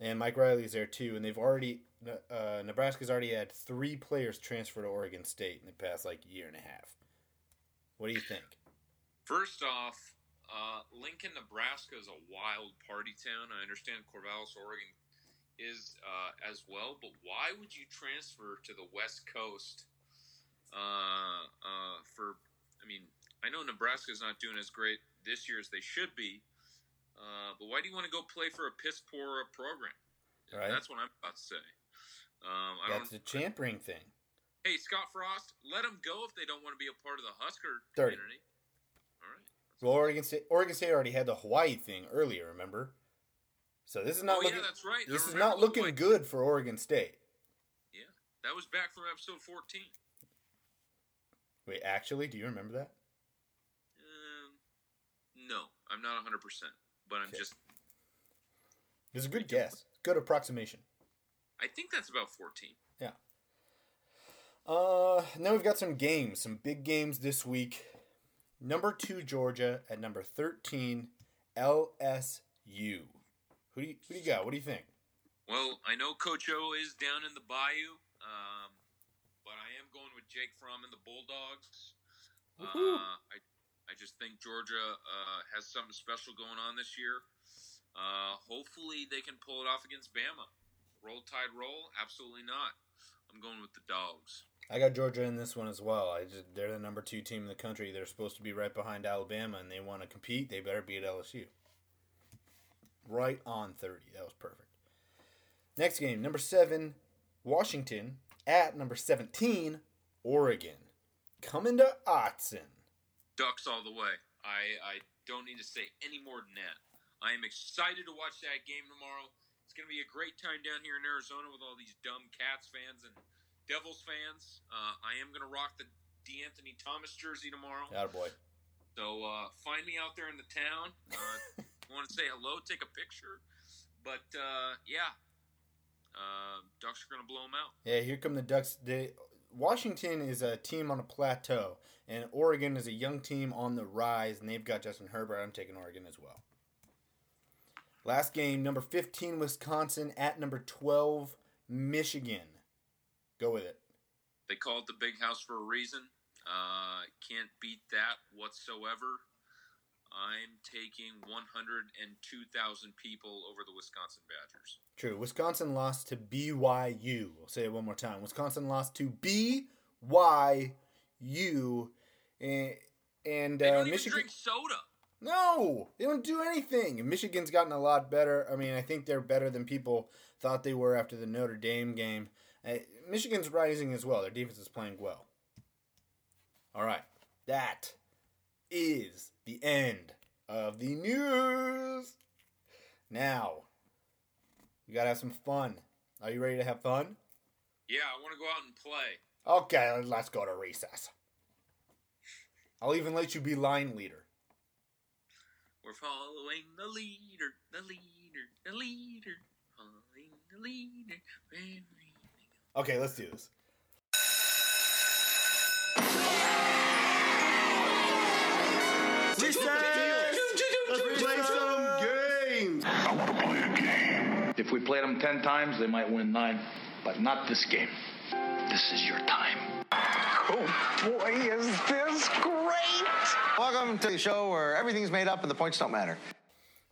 Speaker 1: and Mike Riley's there too. And they've already uh, Nebraska's already had three players transfer to Oregon State in the past like year and a half. What do you think?
Speaker 2: First off, uh, Lincoln, Nebraska is a wild party town. I understand Corvallis, Oregon is uh, as well, but why would you transfer to the West Coast uh, uh, for? I mean, I know Nebraska is not doing as great this year as they should be, uh, but why do you want to go play for a piss poor program?
Speaker 1: Right.
Speaker 2: That's what I'm about to say. Um, I
Speaker 1: That's
Speaker 2: don't.
Speaker 1: the tampering thing.
Speaker 2: Hey, Scott Frost, let them go if they don't want to be a part of the Husker
Speaker 1: 30.
Speaker 2: community. All right.
Speaker 1: Well, Oregon State Oregon State already had the Hawaii thing earlier. Remember? So this is not
Speaker 2: Oh, yeah,
Speaker 1: looking.
Speaker 2: that's right.
Speaker 1: This is not looking
Speaker 2: Hawaii-
Speaker 1: good for Oregon State.
Speaker 2: Yeah, that was back from episode 14.
Speaker 1: Wait, actually, do you remember that?
Speaker 2: Um, no, I'm not 100%, but I'm
Speaker 1: Okay.
Speaker 2: just.
Speaker 1: It's a good guess. Good approximation.
Speaker 2: I think that's about 14.
Speaker 1: Yeah. Uh, now we've got some games, some big games this week. Number two Georgia at number thirteen LSU. Who do you who do you got? What do you think?
Speaker 2: Well, I know Coach O is down in the bayou, um, but I am going with Jake Fromm and the Bulldogs.
Speaker 1: Woohoo.
Speaker 2: Uh, I, I just think Georgia uh, has something special going on this year. Uh, hopefully, they can pull it off against Bama. Roll Tide roll? Absolutely not. I'm going with the Dogs.
Speaker 1: I got Georgia in this one as well. I just, they're the number two team in the country. They're supposed to be right behind Alabama, and they want to compete. They better beat LSU. Right on thirty. That was perfect. Next game, number seven, Washington at number seventeen, Oregon. Coming to Autzen.
Speaker 2: Ducks all the way. I, I don't need to say any more than that. I am excited to watch that game tomorrow. It's going to be a great time down here in Arizona with all these dumb Cats fans and Devils fans. Uh, I am going to rock the De'Anthony Thomas jersey tomorrow.
Speaker 1: Attaboy.
Speaker 2: So uh, find me out there in the town. Uh, want to say hello, take a picture. But uh, yeah, uh, Ducks are going to blow them out.
Speaker 1: Yeah, here come the Ducks. They, Washington is a team on a plateau, and Oregon is a young team on the rise, and they've got Justin Herbert. I'm taking Oregon as well. Last game, number 15, Wisconsin at number 12, Michigan. Go with it.
Speaker 2: They call it the big house for a reason. Uh, can't beat that whatsoever. I'm taking 102,000 people over the Wisconsin Badgers.
Speaker 1: True. Wisconsin lost to BYU. We'll say it one more time. Wisconsin lost to BYU. And, and
Speaker 2: they don't
Speaker 1: uh, Michigan.
Speaker 2: drink soda.
Speaker 1: No, they don't do anything. Michigan's gotten a lot better. I mean, I think they're better than people thought they were after the Notre Dame game. Uh, Michigan's rising as well. Their defense is playing well. All right, that is the end of the news. Now, you gotta have some fun. Are you ready to have fun?
Speaker 2: Yeah, I want to go out and play.
Speaker 1: Okay, let's go to recess. I'll even let you be line leader.
Speaker 2: We're following the leader, the leader, the leader, following the leader.
Speaker 1: Okay, let's do this.
Speaker 13: Recess! Let's play some games!
Speaker 5: I want to play a game.
Speaker 16: If we played them ten times, they might win nine. But not this game. This is your time.
Speaker 12: Oh boy, is this great!
Speaker 17: Welcome to the show where everything's made up and the points don't matter.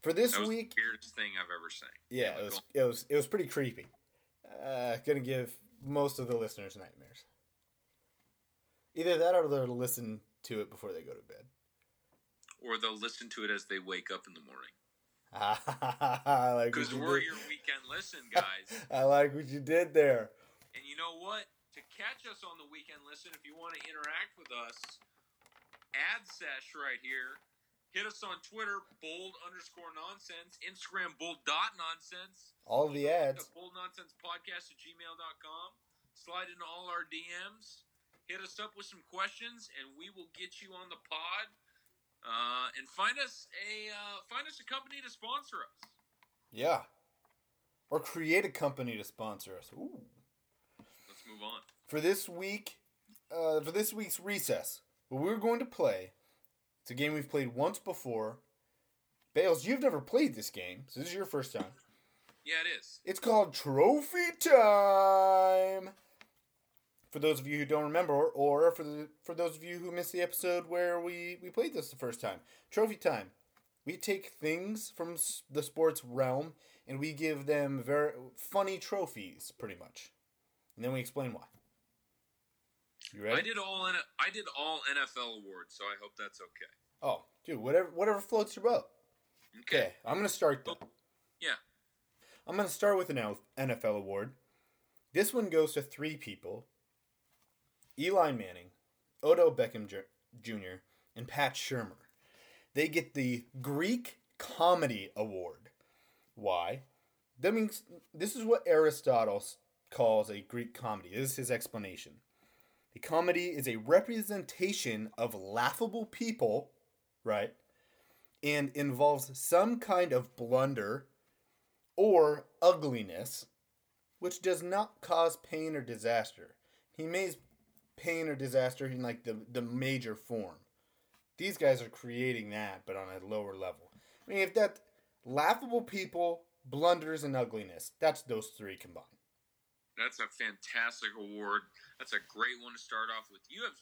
Speaker 1: For this
Speaker 2: that was
Speaker 1: week,
Speaker 2: the weirdest thing I've ever seen.
Speaker 1: Yeah, it was it was it was pretty creepy. Uh, gonna give most of the listeners nightmares. Either that or they'll listen to it before they go to bed.
Speaker 2: Or they'll listen to it as they wake up in the morning.
Speaker 1: I like
Speaker 2: Because we're
Speaker 1: did.
Speaker 2: your weekend listen, guys.
Speaker 1: I like what you did there.
Speaker 2: and you know what? To catch us on the weekend listen, if you want to interact with us, ad sesh right here. Hit us on Twitter, bold underscore nonsense, Instagram, bold dot nonsense.
Speaker 1: All the ads.
Speaker 2: Bold nonsense podcast at gmail.com. Slide into all our DMs. Hit us up with some questions, and we will get you on the pod. Uh, and find us a uh, find us a company to sponsor us.
Speaker 1: Yeah. Or create a company to sponsor us. Ooh.
Speaker 2: Let's move on.
Speaker 1: For this week, uh, for this week's recess, what we're going to play, it's a game we've played once before. Bayles, you've never played this game, so this is your first time.
Speaker 2: Yeah, it is.
Speaker 1: It's called Trophy Time. For those of you who don't remember, or, or for the, for those of you who missed the episode where we, we played this the first time, Trophy Time. We take things from the sports realm and we give them very funny trophies, pretty much, and then we explain why. You ready?
Speaker 2: I did all I did all NFL awards, so I hope that's okay.
Speaker 1: Oh, dude, whatever whatever floats your boat. Okay, I'm gonna start though.
Speaker 2: Yeah.
Speaker 1: I'm gonna start with an NFL award. This one goes to three people: Eli Manning, Odo Beckham Jr., Jr., and Pat Shurmur. They get the Greek Comedy Award. Why? That means this is what Aristotle calls a Greek comedy. This is his explanation. A comedy is a representation of laughable people, right? And involves some kind of blunder or ugliness, which does not cause pain or disaster. He makes pain or disaster in like the, the major form. These guys are creating that, but on a lower level. I mean, if that laughable people, blunders, and ugliness, that's those three combined.
Speaker 2: That's a fantastic award. That's a great one to start off with. You have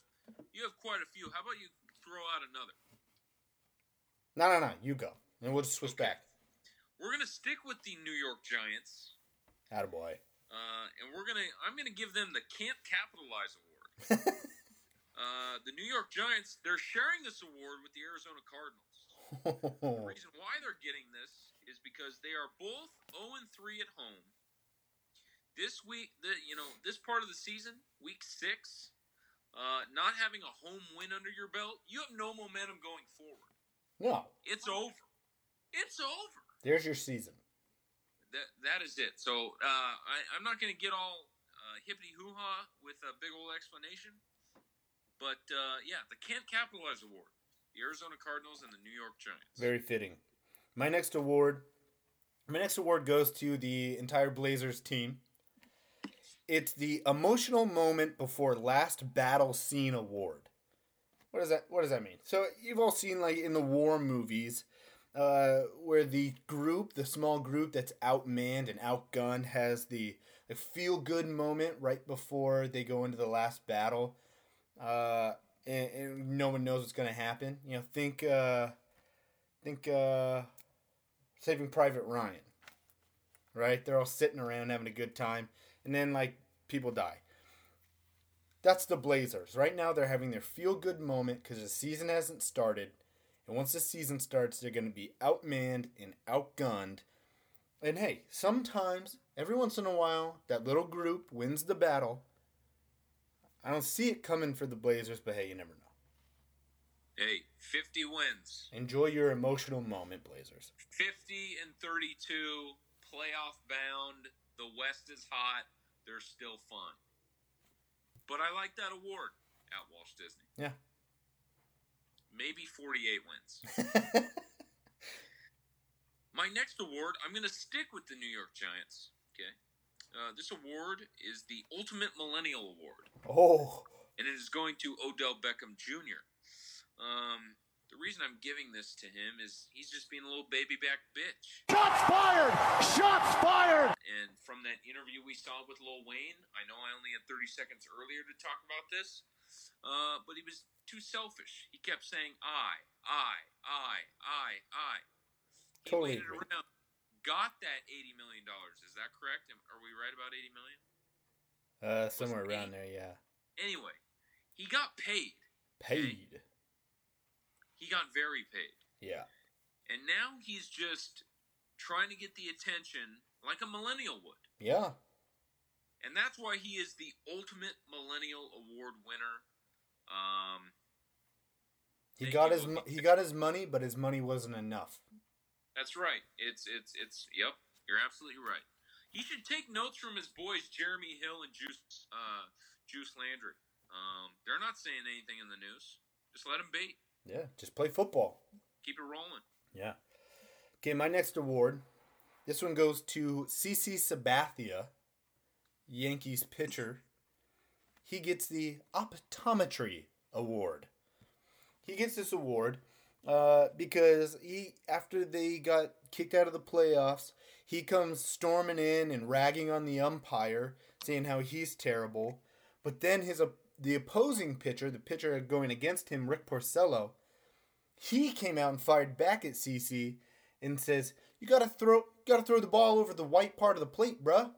Speaker 2: you have quite a few. How about you throw out another?
Speaker 1: No, no, no, you go. And we'll just switch back.
Speaker 2: We're gonna stick with the New York Giants,
Speaker 1: Attaboy.
Speaker 2: uh, and we're gonna I'm gonna give them the Can't Capitalize Award. uh, the New York Giants they're sharing this award with the Arizona Cardinals. the reason why they're getting this is because they are both 0 and 3 at home. This week, the you know this part of the season, week six, uh, not having a home win under your belt, you have no momentum going forward.
Speaker 1: No.
Speaker 2: It's over. It's over.
Speaker 1: There's your season.
Speaker 2: That that is it. So uh, I, I'm not going to get all uh, hippity hoo ha with a big old explanation, but uh, yeah, the Can't Capitalize Award, the Arizona Cardinals and the New York Giants.
Speaker 1: Very fitting. My next award, my next award goes to the entire Blazers team. It's the emotional moment before last battle scene award. What does that What does that mean? So you've all seen like in the war movies, uh, where the group, the small group that's outmanned and outgunned, has the, the feel good moment right before they go into the last battle, uh, and, and no one knows what's going to happen. You know, think, uh, think, uh, Saving Private Ryan. Right? They're all sitting around having a good time, and then like people die. That's the Blazers. Right now, they're having their feel good moment because the season hasn't started and once the season starts, they're going to be outmanned and outgunned. And hey, sometimes, every once in a while, that little group wins the battle. I don't see it coming for the Blazers, but hey, you never know.
Speaker 2: Hey, 50 wins.
Speaker 1: Enjoy your emotional moment, Blazers.
Speaker 2: 50 and 32, playoff bound. The West is hot. They're still fun. But I like that award at Walsh Disney.
Speaker 1: Yeah,
Speaker 2: maybe 48 wins. My next award, I'm going to stick with the New York Giants. Okay. Uh, this award is the Ultimate Millennial Award.
Speaker 1: Oh.
Speaker 2: And it is going to Odell Beckham Jr. Um, the reason I'm giving this to him is he's just being a little baby back bitch.
Speaker 12: Shots fired! Shots fired!
Speaker 2: And from that interview we saw with Lil Wayne, I know I only had 30 seconds earlier to talk about this, uh, but he was too selfish. He kept saying I, I, I, I, I. He
Speaker 1: totally
Speaker 2: waited around, got that eighty million dollars. Is that correct? Are we right about eighty million?
Speaker 1: Uh, somewhere around there, yeah.
Speaker 2: Anyway, he got paid.
Speaker 1: Paid.
Speaker 2: Okay? He got very paid.
Speaker 1: Yeah.
Speaker 2: And now he's just trying to get the attention like a millennial would.
Speaker 1: Yeah.
Speaker 2: And that's why he is the ultimate millennial award winner. Um,
Speaker 1: he got his he got his money, but his money wasn't enough.
Speaker 2: That's right. It's it's it's. Yep, you're absolutely right. He should take notes from his boys Jeremy Hill and Juice uh, Juice Landry. Um, they're not saying anything in the news. Just let them be.
Speaker 1: Yeah, just play football.
Speaker 2: Keep it rolling.
Speaker 1: Yeah. Okay, my next award. This one goes to CC Sabathia, Yankees pitcher. He gets the Optometry Award. He gets this award uh, because he, after they got kicked out of the playoffs, he comes storming in and ragging on the umpire, saying how he's terrible. But then his the opposing pitcher, the pitcher going against him, Rick Porcello, he came out and fired back at CC and says, "You gotta throw, gotta throw the ball over the white part of the plate, bruh.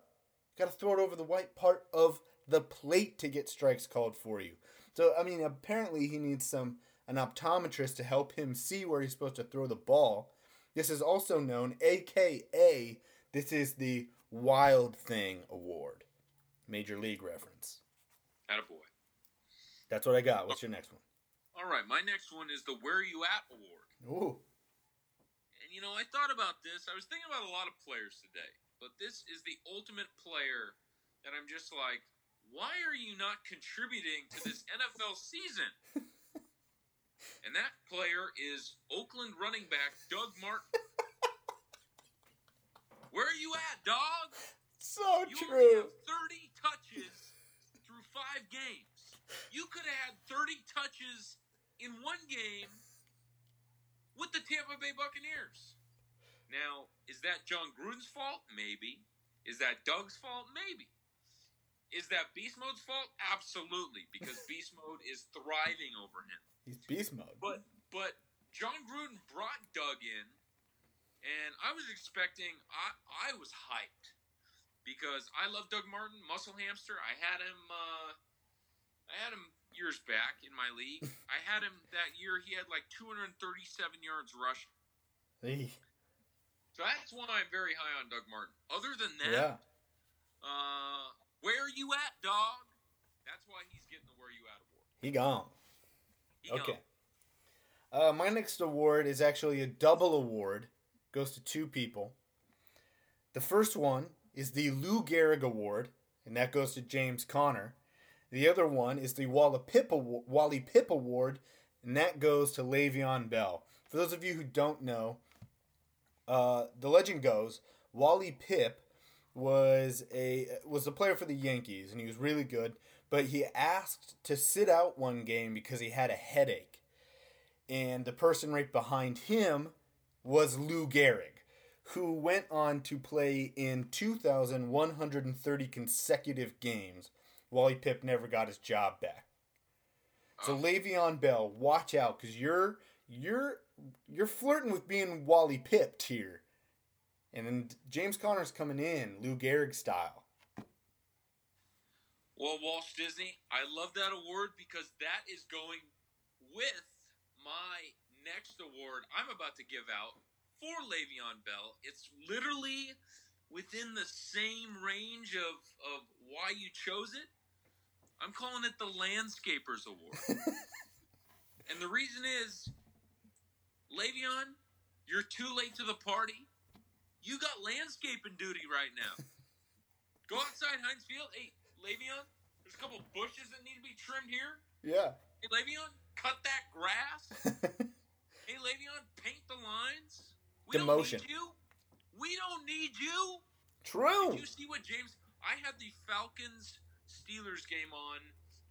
Speaker 1: Gotta throw it over the white part of the plate to get strikes called for you." So I mean, apparently he needs some an optometrist to help him see where he's supposed to throw the ball. This is also known, aka, this is the Wild Thing Award, Major League reference.
Speaker 2: Attaboy.
Speaker 1: That's what I got. What's oh. your next one?
Speaker 2: All right, my next one is the Where Are You At Award.
Speaker 1: Ooh.
Speaker 2: And you know, I thought about this. I was thinking about a lot of players today, but this is the ultimate player that I'm just like, why are you not contributing to this NFL season? And that player is Oakland running back Doug Martin. Where are you at, dog?
Speaker 1: So
Speaker 2: you
Speaker 1: true.
Speaker 2: Only have 30 touches through five games. You could have had 30 touches in one game with the Tampa Bay Buccaneers. Now, is that Jon Gruden's fault? Maybe. Is that Doug's fault? Maybe. Is that Beast Mode's fault? Absolutely, because Beast Mode is thriving over him.
Speaker 1: He's beast mode.
Speaker 2: But but Jon Gruden brought Doug in, and I was expecting. I I was hyped because I love Doug Martin, muscle hamster. I had him. Uh, I had him years back in my league. I had him that year. He had like 237 yards rushing.
Speaker 1: Hey.
Speaker 2: So that's why I'm very high on Doug Martin. Other than that,
Speaker 1: yeah.
Speaker 2: uh, where are you at, dog? That's why he's getting the Where You At award.
Speaker 1: He gone.
Speaker 2: He
Speaker 1: okay.
Speaker 2: gone.
Speaker 1: Uh, my next award is actually a double award. Goes to two people. The first one is the Lou Gehrig Award, and that goes to James Conner. The other one is the Wally Pipp, Award, Wally Pipp Award, and that goes to Le'Veon Bell. For those of you who don't know, uh, the legend goes Wally Pipp was a was a player for the Yankees, and he was really good. But he asked to sit out one game because he had a headache, and the person right behind him was Lou Gehrig, who went on to play in 2,130 consecutive games. Wally Pipp never got his job back. So Le'Veon Bell, watch out, cause you're you're you're flirting with being Wally Pipped here, and then James Conner's coming in Lou Gehrig style.
Speaker 2: Well, Walsh Disney, I love that award because that is going with my next award I'm about to give out for Le'Veon Bell. It's literally within the same range of, of why you chose it. I'm calling it the Landscapers Award. and the reason is, Le'Veon, you're too late to the party. You got landscaping duty right now. Go outside Heinz Field. Hey, Le'Veon, there's a couple bushes that need to be trimmed here.
Speaker 1: Yeah.
Speaker 2: Hey, Le'Veon, cut that grass. hey, Le'Veon, paint the lines. We
Speaker 1: Demotion.
Speaker 2: don't need you. We don't need you.
Speaker 1: True.
Speaker 2: Did you see what James? I had the Falcons Steelers game on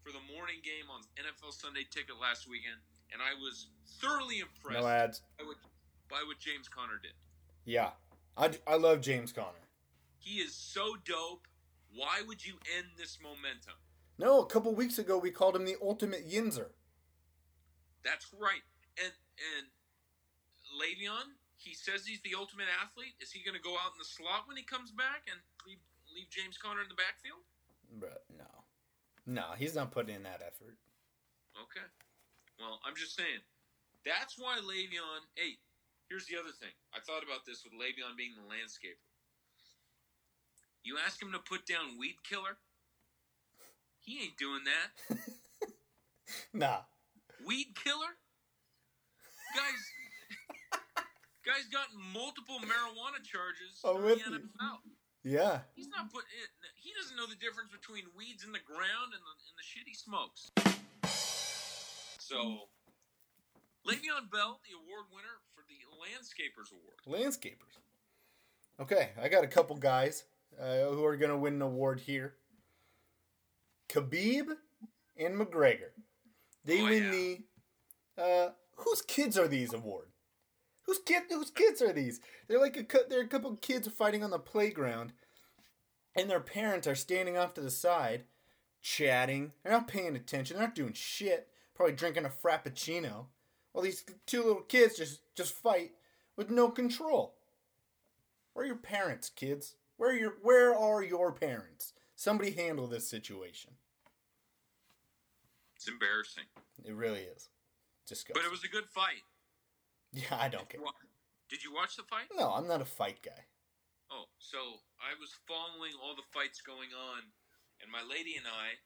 Speaker 2: for the morning game on NFL Sunday Ticket last weekend, and I was thoroughly impressed
Speaker 1: No ads.
Speaker 2: by what, by what James Conner did.
Speaker 1: Yeah, I, I love James Conner.
Speaker 2: He is so dope. Why would you end this momentum?
Speaker 1: No, a couple weeks ago we called him the ultimate Yinzer.
Speaker 2: That's right. And and Le'Veon, he says he's the ultimate athlete. Is he going to go out in the slot when he comes back and leave leave James Conner in the backfield?
Speaker 1: But no, he's not putting in that effort.
Speaker 2: Okay. Well, I'm just saying. That's why Le'Veon. Hey, here's the other thing. I thought about this with Le'Veon being the landscaper. You ask him to put down weed killer. He ain't doing that.
Speaker 1: Nah.
Speaker 2: Weed killer? Guys, guys got multiple marijuana charges
Speaker 1: I'm with you.
Speaker 2: NFL.
Speaker 1: Yeah.
Speaker 2: He's not it. He doesn't know the difference between weeds in the ground and the, and the shit he smokes. So, Le'Veon Bell, the award winner for the Landscapers Award.
Speaker 1: Landscapers. Okay, I got a couple guys uh, who are going to win an award here. Khabib and McGregor. They
Speaker 2: Oh,
Speaker 1: win
Speaker 2: yeah.
Speaker 1: the uh, whose kids are these award? Whose kid? Whose kids are these? They're like a they're a couple kids fighting on the playground, and their parents are standing off to the side, chatting. They're not paying attention. They're not doing shit. Probably drinking a frappuccino. While these two little kids just just fight with no control. Where are your parents, kids? Where are your Where are your parents? Somebody handle this situation.
Speaker 2: It's embarrassing.
Speaker 1: It really is. Disgusting.
Speaker 2: But it was a good fight.
Speaker 1: Yeah, I don't care.
Speaker 2: Wa- Did you watch the fight?
Speaker 1: No, I'm not a fight guy.
Speaker 2: Oh, so I was following all the fights going on, and my lady and I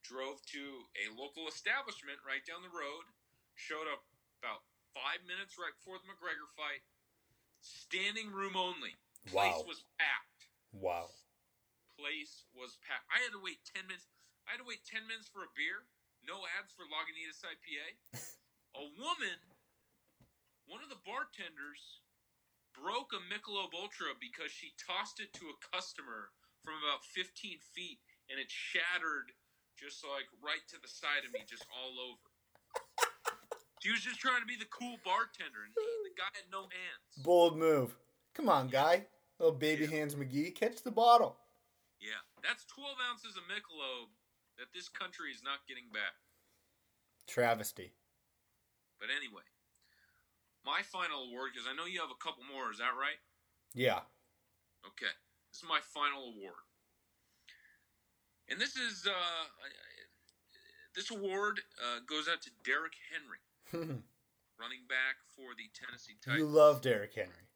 Speaker 2: drove to a local establishment right down the road. Showed up about five minutes right before the McGregor fight. Standing room only. Place
Speaker 1: Wow.
Speaker 2: was packed.
Speaker 1: Wow.
Speaker 2: Place was packed. I had to wait ten minutes. I had to wait ten minutes for a beer. No ads for Lagunitas IPA. a woman, one of the bartenders, broke a Michelob Ultra because she tossed it to a customer from about 15 feet, and it shattered just like right to the side of me, just all over. She was just trying to be the cool bartender, and the guy had no hands.
Speaker 1: Bold move. Come on, guy. Little baby hands McGee. Catch the bottle.
Speaker 2: Yeah, that's 12 ounces of Michelob that this country is not getting back.
Speaker 1: Travesty.
Speaker 2: But anyway, my final award, because I know you have a couple more, is that right?
Speaker 1: Yeah.
Speaker 2: Okay, this is my final award, and this is uh, this award uh, goes out to Derrick Henry, running back for the Tennessee Titans.
Speaker 1: you love Derrick Henry.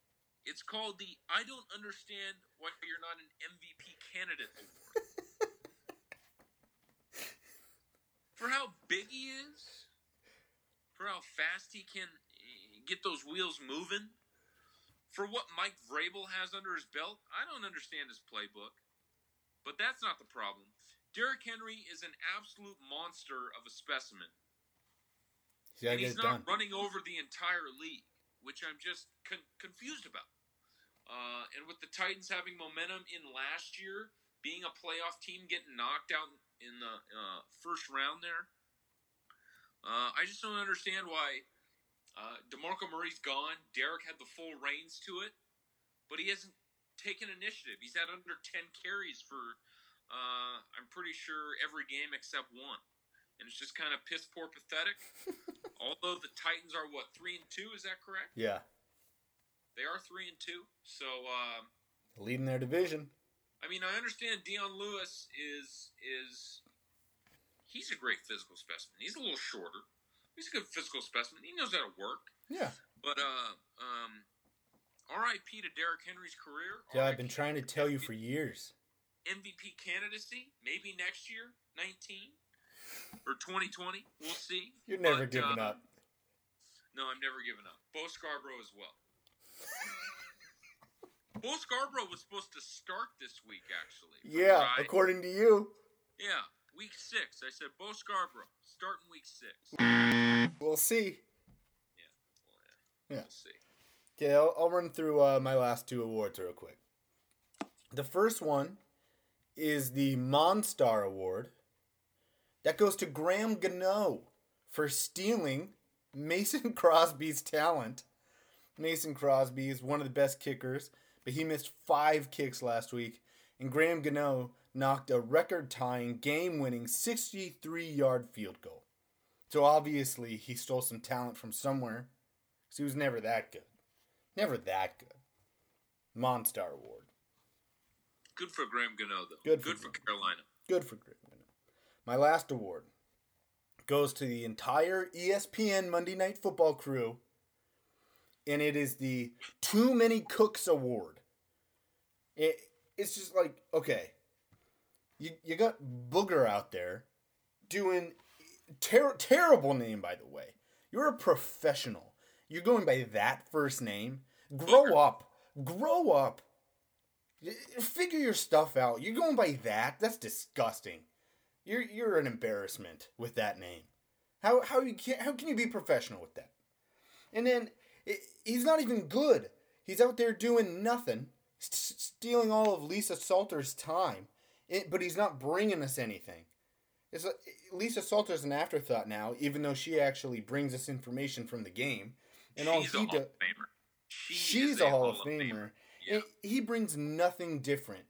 Speaker 2: It's called the I don't understand why you're not an MVP candidate award. for how big he is, for how fast he can get those wheels moving, for what Mike Vrabel has under his belt, I don't understand his playbook. But that's not the problem. Derrick Henry is an absolute monster of a specimen.
Speaker 1: He's,
Speaker 2: and he's not
Speaker 1: done.
Speaker 2: running over the entire league, which I'm just con- confused about. Uh, and with the Titans having momentum in last year, being a playoff team, getting knocked out in the uh, first round there, uh, I just don't understand why uh, DeMarco Murray's gone. Derrick had the full reins to it, but he hasn't taken initiative. He's had under 10 carries for, uh, I'm pretty sure, every game except one. And it's just kind of piss poor pathetic. Although the Titans are, what, 3 and 2? Is that correct?
Speaker 1: Yeah.
Speaker 2: They are 3 and 2. So, um,
Speaker 1: leading their division.
Speaker 2: I mean, I understand Dion Lewis is is he's a great physical specimen. He's a little shorter. He's a good physical specimen. He knows how to work.
Speaker 1: Yeah.
Speaker 2: But uh, um, R.I.P. to Derrick Henry's career.
Speaker 1: Yeah, I've been trying to tell you for years.
Speaker 2: MVP candidacy, maybe next year, 19 or 2020. We'll see.
Speaker 1: You're never
Speaker 2: but,
Speaker 1: giving
Speaker 2: uh,
Speaker 1: up.
Speaker 2: No, I'm never giving up. Bo Scarborough as well. Bo Scarborough was supposed to start this week, actually.
Speaker 1: Yeah, according to you.
Speaker 2: Yeah, week six. I said Bo Scarborough starting week six.
Speaker 1: We'll see.
Speaker 2: Yeah.
Speaker 1: Yeah.
Speaker 2: We'll see.
Speaker 1: Okay, I'll, I'll run through uh, my last two awards real quick. The first one is the Monstar Award. That goes to Graham Gano for stealing Mason Crosby's talent. Mason Crosby is one of the best kickers, but he missed five kicks last week, and Graham Gano knocked a record tying, game winning 63 yard field goal. So obviously, he stole some talent from somewhere, because he was never that good. Never that good. Monstar Award.
Speaker 2: Good for Graham Gano, though.
Speaker 1: Good for
Speaker 2: Good for Carolina.
Speaker 1: Good for Graham Gano. My last award goes to the entire ESPN Monday Night Football crew, and it is the Too Many Cooks Award. It, it's just like, okay, you, you got Booger out there doing ter- terrible name, by the way. You're a professional. You're going by that first name. Grow up. Grow up. Figure your stuff out. You're going by that. That's disgusting. You're you're an embarrassment with that name. How how you can how can you be professional with that? And then i he's not even good. He's out there doing nothing, s- stealing all of Lisa Salter's time, it, but he's not bringing us anything. It's like, Lisa Salter's an afterthought now, even though she actually brings us information from the game. And all
Speaker 2: She's a
Speaker 1: he
Speaker 2: Hall
Speaker 1: does,
Speaker 2: of Famer. She
Speaker 1: she's a Hall of Famer. And He brings nothing different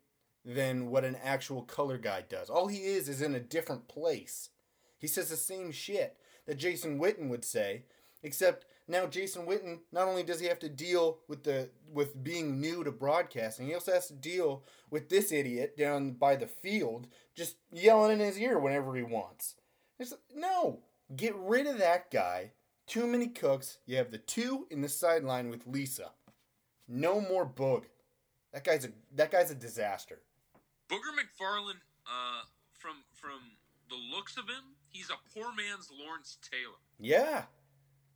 Speaker 1: than what an actual color guy does. All he is is in a different place. He says the same shit that Jason Witten would say, except now Jason Witten not only does he have to deal with the with being new to broadcasting, he also has to deal with this idiot down by the field just yelling in his ear whenever he wants. It's no, get rid of that guy. Too many cooks. You have the two in the sideline with Lisa. No more Boog. That guy's a that guy's a disaster.
Speaker 2: Booger McFarland, uh, from from the looks of him, he's a poor man's Lawrence Taylor.
Speaker 1: Yeah.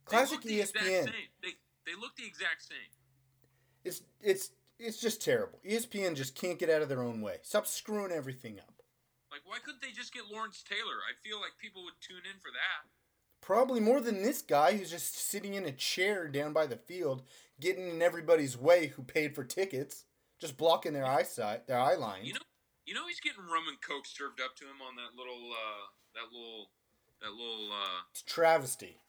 Speaker 1: Classic
Speaker 2: they the
Speaker 1: ESPN.
Speaker 2: same. They they look the exact same.
Speaker 1: It's it's it's just terrible. ESPN just can't get out of their own way. Stop screwing everything up.
Speaker 2: Like, why couldn't they just get Lawrence Taylor? I feel like people would tune in for that.
Speaker 1: Probably more than this guy who's just sitting in a chair down by the field, getting in everybody's way who paid for tickets, just blocking their eyesight, their eye lines.
Speaker 2: You know, you know, he's getting rum and coke served up to him on that little, uh, that little, that little, uh,
Speaker 1: it's travesty.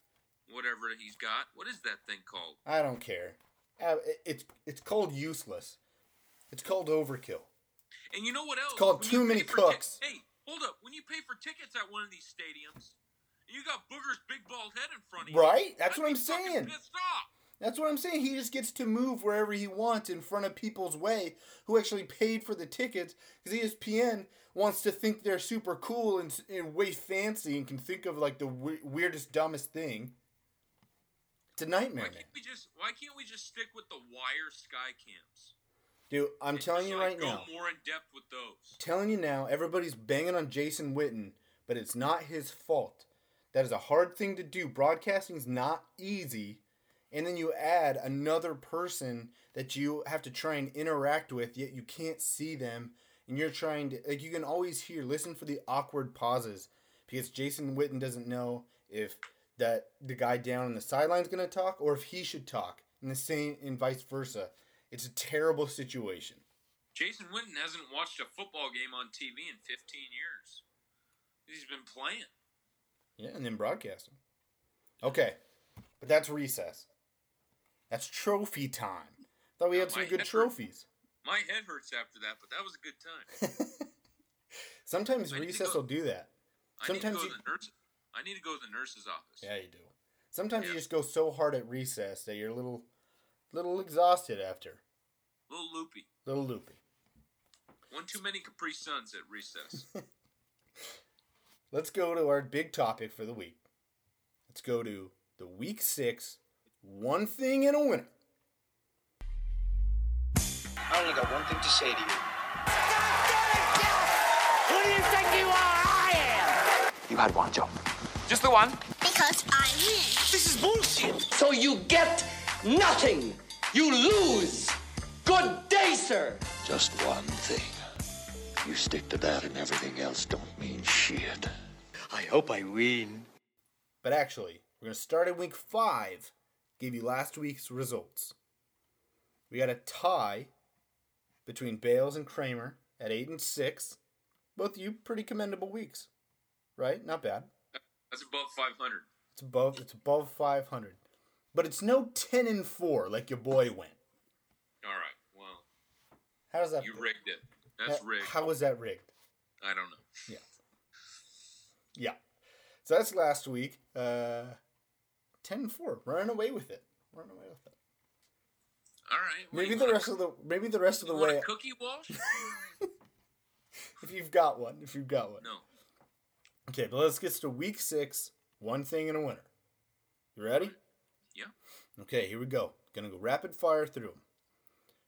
Speaker 2: Whatever he's got. What is that thing called?
Speaker 1: I don't care. Uh, It's it's called useless. It's called overkill.
Speaker 2: And you know what else?
Speaker 1: It's called
Speaker 2: When
Speaker 1: too many
Speaker 2: pay for ti-
Speaker 1: cooks.
Speaker 2: hey, hold up. When you pay for tickets at one of these stadiums, and you got Booger's big bald head in front of you,
Speaker 1: Right? That's
Speaker 2: I'd
Speaker 1: what I'm saying. That's what I'm saying. He just gets to move wherever he wants in front of people's way who actually paid for the tickets because ESPN wants to think they're super cool and, and way fancy and can think of like the we- weirdest, dumbest thing. It's a nightmare,
Speaker 2: Why can't we just? Why can't we just stick with the wire sky cams?
Speaker 1: Dude, I'm telling
Speaker 2: Just,
Speaker 1: you
Speaker 2: like,
Speaker 1: right
Speaker 2: go
Speaker 1: now.
Speaker 2: more in depth with those.
Speaker 1: Telling you now, everybody's banging on Jason Witten, but it's not his fault. That is a hard thing to do. Broadcasting's not easy. And then you add another person that you have to try and interact with, yet you can't see them. And you're trying to, like, you can always hear, listen for the awkward pauses because Jason Witten doesn't know if that the guy down on the sideline's going to talk or if he should talk, and the same, and vice versa. It's a terrible situation.
Speaker 2: Jason Witten hasn't watched a football game on TV in 15 years. He's been playing.
Speaker 1: Yeah, and then broadcasting. Okay, but that's recess. That's trophy time. Thought we had some good trophies.
Speaker 2: Hurt. My head hurts after that, but that was a good time.
Speaker 1: Sometimes I recess will do that. Sometimes
Speaker 2: you, nurse, I need to go to the nurse's office.
Speaker 1: Yeah, you do. Sometimes yeah. you just go so hard at recess that you're a little, little exhausted after.
Speaker 2: A little loopy.
Speaker 1: A Little loopy.
Speaker 2: One too many Capri Suns at recess.
Speaker 1: Let's go to our big topic for the week. Let's go to the week six one thing and a winner.
Speaker 18: I only got one thing to say to you.
Speaker 19: Who do you think you are? I am.
Speaker 18: You had one job.
Speaker 19: Just the one?
Speaker 20: Because I win.
Speaker 19: This is bullshit.
Speaker 21: So you get nothing. You lose. Good day, sir.
Speaker 22: Just one thing. You stick to that and everything else don't mean shit.
Speaker 23: I hope I win.
Speaker 1: But actually, we're going to start at week five gave you last week's results. We got a tie between Bayles and Kramer at 8 and 6. Both of you pretty commendable weeks. Right? Not bad.
Speaker 2: That's above 500.
Speaker 1: It's above it's above 500. But it's no 10 and 4 like your boy went.
Speaker 2: All right. Well.
Speaker 1: How does that
Speaker 2: You rigged it. That's rigged.
Speaker 1: How was that rigged?
Speaker 2: I don't know.
Speaker 1: Yeah. Yeah. So that's last week. Uh 10 4. Running away with it. Running away with it.
Speaker 2: All right.
Speaker 1: Maybe the rest of the maybe the rest of the way.
Speaker 2: cookie wash.
Speaker 1: if you've got one, if you've got one.
Speaker 2: No.
Speaker 1: Okay, but let's get to week six. One thing and a winner. You ready?
Speaker 2: Yeah.
Speaker 1: Okay, here we go. Gonna go rapid fire through them.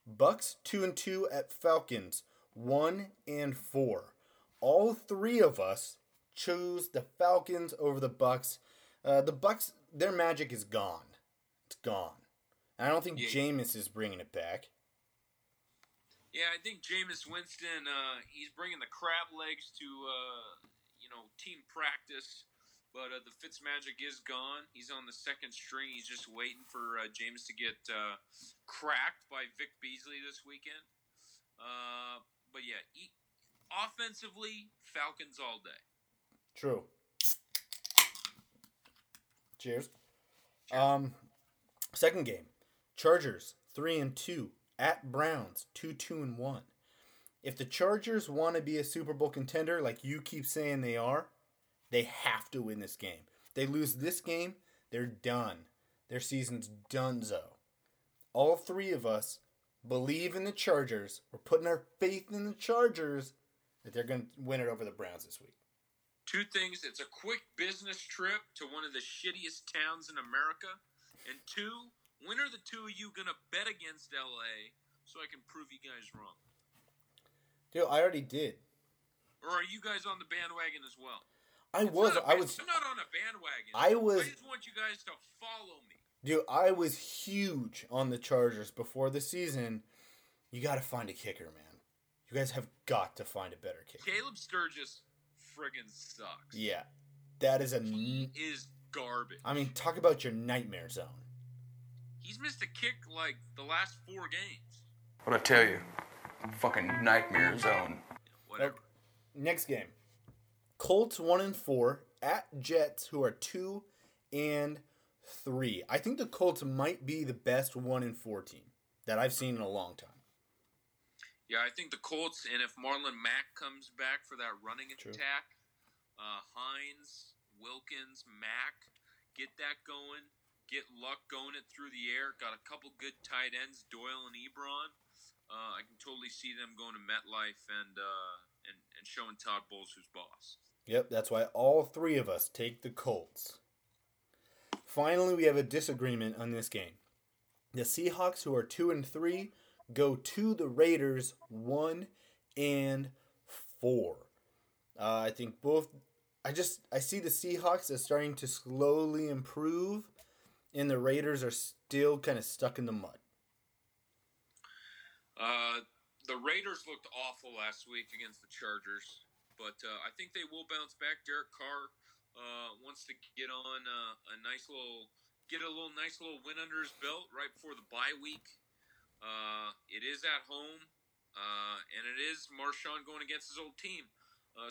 Speaker 1: Bucks two and two at Falcons one and four. All three of us chose the Falcons over the Bucks. Uh, the Bucks their magic is gone. It's gone. And I don't think yeah. Jameis is bringing it back.
Speaker 2: Yeah, I think Jameis Winston, uh, he's bringing the crab legs to, uh, know, team practice. But uh, the Fitz magic is gone. He's on the second string. He's just waiting for uh, James to get uh, cracked by Vic Beasley this weekend. Uh, but yeah, he, offensively, Falcons all day.
Speaker 1: True. Cheers. Cheers. Um, second game, Chargers three and two at Browns two two and one. If the Chargers want to be a Super Bowl contender, like you keep saying they are, they have to win this game. They lose this game, they're done. Their season's donezo. All three of us believe in the Chargers. We're putting our faith in the Chargers that they're going to win it over the Browns this week.
Speaker 2: Two things. It's a quick business trip to one of the shittiest towns in America. And two, when are the two of you going to bet against LA so I can prove you guys wrong?
Speaker 1: Dude, I already did.
Speaker 2: Or are you guys on the bandwagon as well?
Speaker 1: I it's was. I was.
Speaker 2: I'm not on a bandwagon.
Speaker 1: I was.
Speaker 2: I just want you guys to follow me.
Speaker 1: Dude, I was huge on the Chargers before the season. You got to find a kicker, man. You guys have got to find a better kicker.
Speaker 2: Caleb Sturgis friggin' sucks.
Speaker 1: Yeah, that is a.
Speaker 2: He is garbage.
Speaker 1: I mean, talk about your nightmare zone.
Speaker 2: He's missed a kick like the last four games.
Speaker 24: What I tell you, fucking nightmare zone.
Speaker 2: Whatever.
Speaker 1: Next game, Colts one and four at Jets, who are two and three. I think the Colts might be the best one and four team that I've seen in a long time.
Speaker 2: Yeah, I think the Colts, and if Marlon Mack comes back for that running True. attack, uh, Hines, Wilkins, Mack, get that going. Get Luck going it through the air. Got a couple good tight ends, Doyle and Ebron. Uh, I can totally see them going to MetLife and, uh, and and showing Todd Bowles who's boss.
Speaker 1: Yep, that's why all three of us take the Colts. Finally, we have a disagreement on this game. The Seahawks, who are two and three, go to the Raiders one and four. Uh, I think both I just I see the Seahawks as starting to slowly improve, and the Raiders are still kind of stuck in the mud.
Speaker 2: Uh, the Raiders looked awful last week against the Chargers, but uh, I think they will bounce back. Derek Carr uh, wants to get on uh, a nice little, get a little nice little win under his belt right before the bye week. Uh, it is at home, and it is Marshawn going against his old team.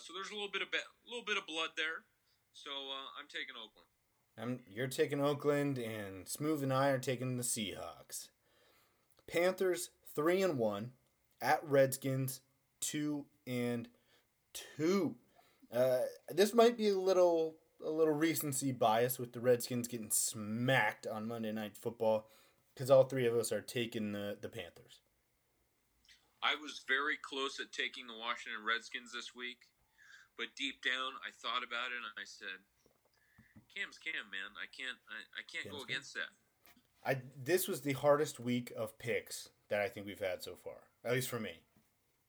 Speaker 2: So there's a little bit of be- little bit of blood there. So I'm taking Oakland.
Speaker 1: I'm, you're taking Oakland, and Smooth and I are taking the Seahawks. Panthers three and one at Redskins two and two. Uh, this might be a little a little recency bias with the Redskins getting smacked on Monday Night Football because all three of us are taking the the Panthers.
Speaker 2: I was very close at taking the Washington Redskins this week, but deep down I thought about it and I said, "Cam's Cam, man. I can't I, I can't Cam's go against Cam. that."
Speaker 1: I this was the hardest week of picks that I think we've had so far, at least for me.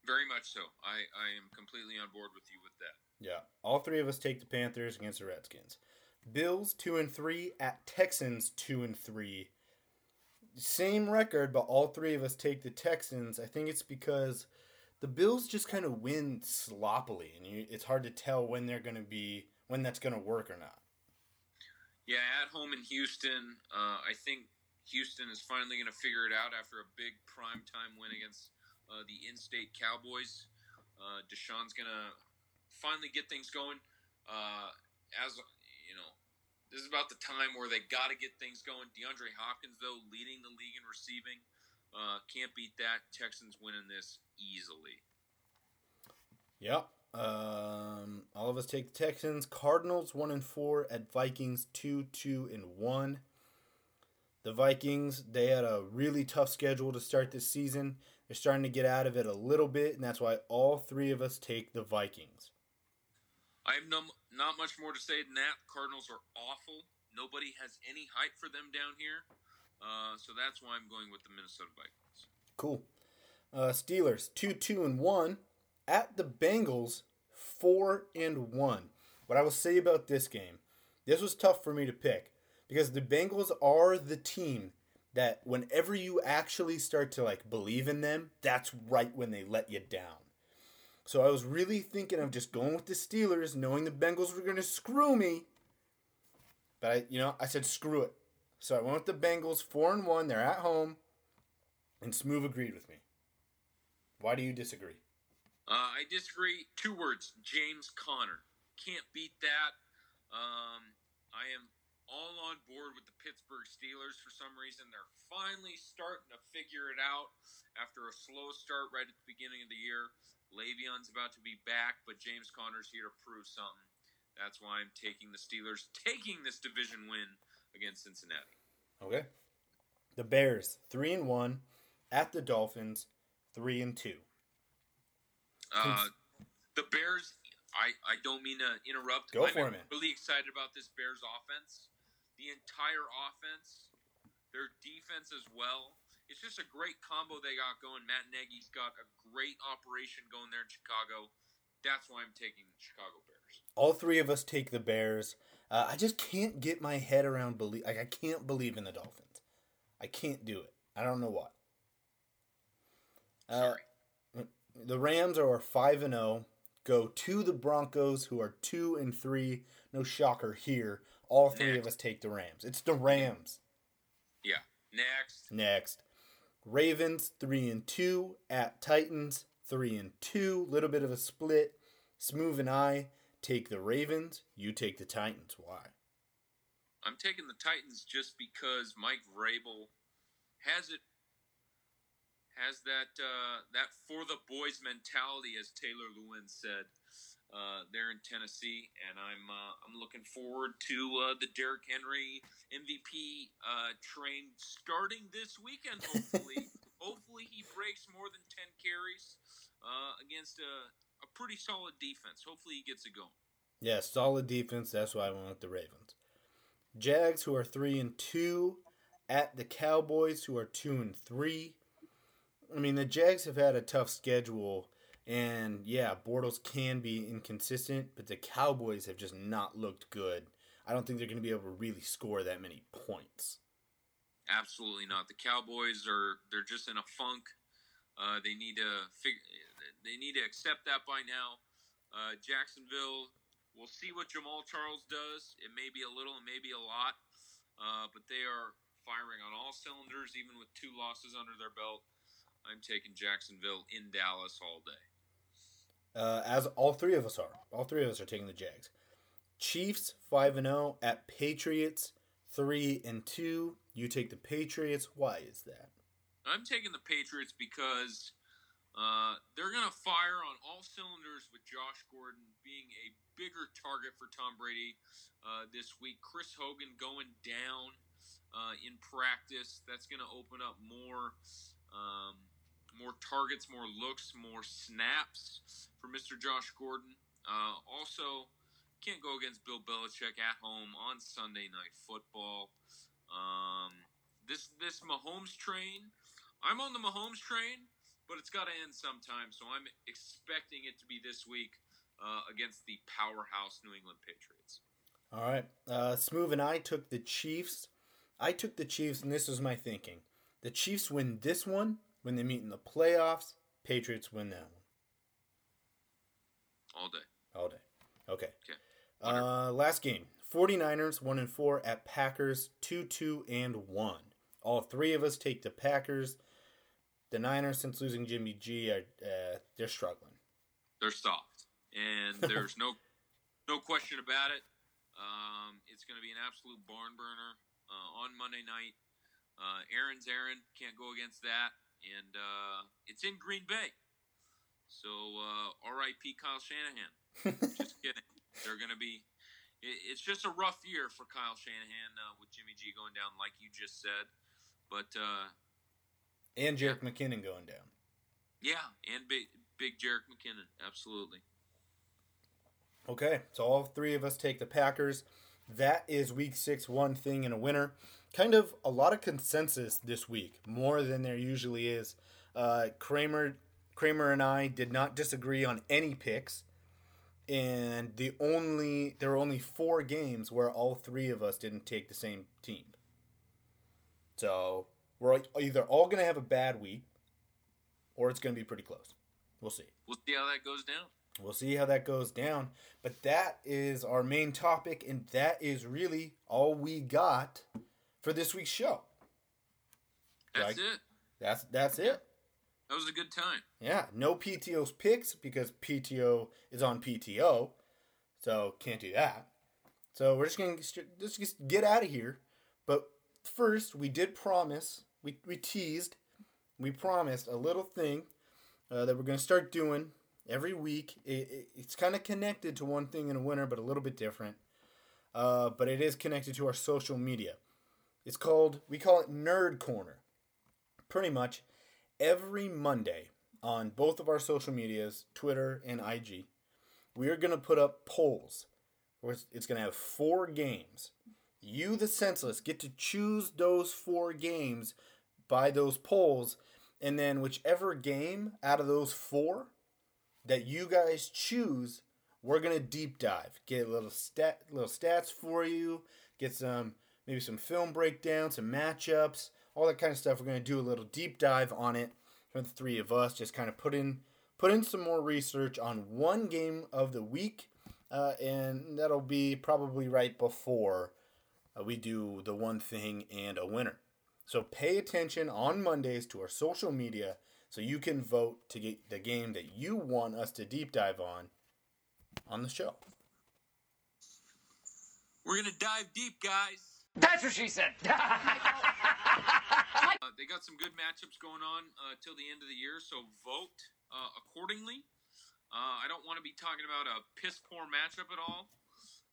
Speaker 2: Very much so. I, I am completely on board with you with that.
Speaker 1: Yeah, all three of us take the Panthers against the Redskins. Bills two and three at Texans two and three. Same record, but all three of us take the Texans. I think it's because the Bills just kind of win sloppily, and you, it's hard to tell when they're going to be when that's going to work or not.
Speaker 2: Yeah, at home in Houston, uh, I think Houston is finally going to figure it out after a big prime time win against uh, the in-state Cowboys. Uh, Deshaun's going to finally get things going. Uh, as you know, this is about the time where they got to get things going. DeAndre Hopkins, though, leading the league in receiving, uh, can't beat that. Texans winning this easily.
Speaker 1: Yep. Um, all of us take the Texans. Cardinals one and four at Vikings two two and one. The Vikings, they had a really tough schedule to start this season. They're starting to get out of it a little bit, and that's why all three of us take the Vikings.
Speaker 2: I have no, not much more to say than that. The Cardinals are awful. Nobody has any hype for them down here. Uh, so that's why I'm going with the Minnesota Vikings.
Speaker 1: Cool. Uh, Steelers, 2 2 and 1. At the Bengals, 4 and 1. What I will say about this game, this was tough for me to pick because the Bengals are the team that whenever you actually start to like believe in them, that's right when they let you down. So I was really thinking of just going with the Steelers, knowing the Bengals were going to screw me. But I, you know, I said screw it. So I went with the Bengals, four and one. They're at home, and Smooth agreed with me. Why do you disagree?
Speaker 2: Uh, I disagree. Two words: James Conner. Can't beat that. Um, I am all on board with the Pittsburgh Steelers for some reason. They're finally starting to figure it out after a slow start right at the beginning of the year. Le'Veon's about to be back, but James Conner's here to prove something. That's why I'm taking the Steelers, taking this division win against Cincinnati.
Speaker 1: Okay. The Bears, three and one, at the Dolphins, three and two.
Speaker 2: Uh, the Bears. I, I don't mean to interrupt.
Speaker 1: Go
Speaker 2: I'm
Speaker 1: for it, man.
Speaker 2: Really excited about this Bears offense the entire offense, their defense as well. It's just a great combo they got going. Matt Nagy's got a great operation going there in Chicago. That's why I'm taking the Chicago Bears.
Speaker 1: All three of us take the Bears. Uh, I just can't get my head around believe. Like I can't believe in the Dolphins. I can't do it. I don't know why. Uh, the Rams are five and zero. Go to the Broncos, who are two and three. No shocker here. All three Next. of us take the Rams. It's the Rams.
Speaker 2: Yeah. Next.
Speaker 1: Next. Ravens three and two at Titans three and two. Little bit of a split. Smooth and I take the Ravens. You take the Titans. Why?
Speaker 2: I'm taking the Titans just because Mike Vrabel has it has that uh, that for the boys mentality, as Taylor Lewan said uh, there in Tennessee, and I'm uh, I'm looking forward to uh, the Derrick Henry MVP uh, train starting this weekend. Hopefully, hopefully he breaks more than ten carries uh, against a, a pretty solid defense. Hopefully, he gets it going.
Speaker 1: Yeah, solid defense. That's why I went with the Ravens. Jags, who are three and two, at the Cowboys, who are two and three. I mean, the Jags have had a tough schedule And yeah, Bortles can be inconsistent, but the Cowboys have just not looked good. I don't think they're going to be able to really score that many points.
Speaker 2: Absolutely not. The Cowboys are they're just in a funk. Uh, they need to figure. They need to accept that by now. Uh, Jacksonville. We'll see what Jamaal Charles does. It may be a little, it may be a lot, uh, but they are firing on all cylinders, even with two losses under their belt. I'm taking Jacksonville in Dallas all day.
Speaker 1: Uh, as all three of us are. All three of us are taking the Jags. Chiefs five and zero at Patriots three and two. You take the Patriots. Why is that?
Speaker 2: I'm taking the Patriots because uh, they're going to fire on all cylinders with Josh Gordon being a bigger target for Tom Brady uh, this week. Chris Hogan going down uh, in practice. That's going to open up more. Um, more targets, more looks, more snaps for Mr. Josh Gordon. Uh, also, can't go against Bill Belichick at home on Sunday Night Football. Um, this this Mahomes train, I'm on the Mahomes train, but it's got to end sometime. So I'm expecting it to be this week uh, against the powerhouse New England Patriots.
Speaker 1: All right, uh, Smooth and I took the Chiefs. I took the Chiefs, and this was my thinking: the Chiefs win this one when they meet in the playoffs. Patriots win that one.
Speaker 2: All day.
Speaker 1: All day. Okay.
Speaker 2: Okay.
Speaker 1: Uh, last game 49ers 1 and 4 at Packers 2 2 and 1. All three of us take the Packers. The Niners, since losing Jimmy G, are uh, they're struggling.
Speaker 2: They're soft, and there's no no question about it. Um, it's going to be an absolute barn burner uh, on Monday night. Uh, Aaron's Aaron can't go against that, and uh, it's in Green Bay. So uh, R.I.P. Kyle Shanahan. just kidding. They're going to be. It, it's just a rough year for Kyle Shanahan uh, with Jimmy G going down, like you just said. But uh,
Speaker 1: and Jerick yeah. McKinnon going down.
Speaker 2: Yeah, and big big Jerick McKinnon, absolutely.
Speaker 1: Okay, so all three of us take the Packers. That is week six, one thing and a winner. Kind of a lot of consensus this week, more than there usually is. Uh, Kramer, Kramer and I did not disagree on any picks, and the only there were only four games where all three of us didn't take the same team. So we're either all going to have a bad week, or it's going to be pretty close. We'll see.
Speaker 2: We'll see how that goes down.
Speaker 1: We'll see how that goes down. But that is our main topic, and that is really all we got for this week's show.
Speaker 2: That's like, it.
Speaker 1: That's that's it.
Speaker 2: That was a good time.
Speaker 1: Yeah, no PTO's picks because PTO is on PTO, so can't do that. So we're just gonna just, just get out of here. But first, we did promise, we, we teased, we promised a little thing uh, that we're going to start doing every week. It, it, it's kind of connected to one thing in a winter, but a little bit different. Uh, but it is connected to our social media. It's called, we call it Nerd Corner. Pretty much every Monday on both of our social medias, Twitter and IG, we are going to put up polls. It's going to have four games you, the senseless, get to choose those four games by those polls, and then whichever game out of those four that you guys choose, we're gonna deep dive. Get a little stat, little stats for you. Get some maybe some film breakdown, some matchups, all that kind of stuff. We're gonna do a little deep dive on it for the three of us. Just kind of put in put in some more research on one game of the week, uh, and that'll be probably right before uh, we do the one thing and a winner. So pay attention on Mondays to our social media so you can vote to get the game that you want us to deep dive on on the show.
Speaker 2: We're going to dive deep, guys.
Speaker 19: That's what she said. uh,
Speaker 2: they got some good matchups going on uh, till the end of the year, so vote uh, accordingly. Uh, I don't want to be talking about a piss poor matchup at all.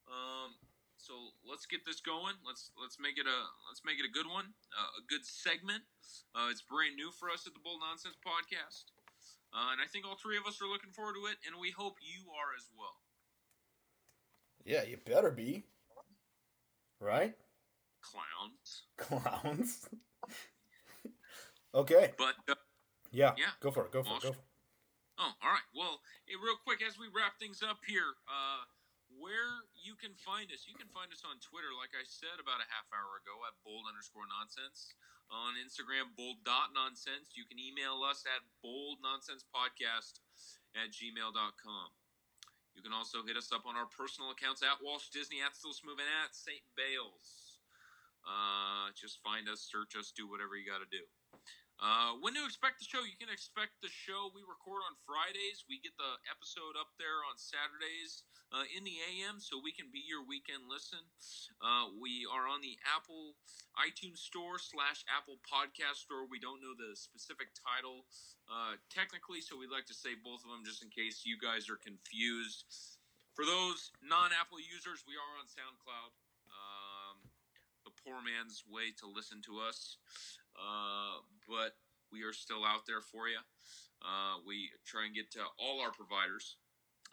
Speaker 2: Um, so let's get this going. Let's let's make it a let's make it a good one, uh, a good segment. Uh, it's brand new for us at the Bold Nonsense Podcast, uh, and I think all three of us are looking forward to it, and we hope you are as well.
Speaker 1: Yeah, you better be. Right?
Speaker 2: Clowns.
Speaker 1: Clowns. okay.
Speaker 2: But uh,
Speaker 1: yeah, yeah, go for it. Go for it. Go for it.
Speaker 2: Oh, all right. Well, hey, real quick as we wrap things up here, uh, where you can find us, you can find us on Twitter, like I said about a half hour ago, at bold underscore nonsense. On Instagram, bold dot nonsense. You can email us at bold nonsense podcast at gmail.com. You can also hit us up on our personal accounts at Walsh Disney, at Still Smooth, and at St. Bayles. Uh, just find us, search us, do whatever you got to do. Uh, when to expect the show? You can expect the show. We record on Fridays. We get the episode up there on Saturdays uh, in the AM, so we can be your weekend listen. Uh, we are on the Apple iTunes Store slash Apple Podcast Store. We don't know the specific title uh, technically, so we'd like to say both of them just in case you guys are confused. For those non-Apple users, we are on SoundCloud. Poor man's way to listen to us. Uh, but we are still out there for you. Uh, we try and get to all our providers.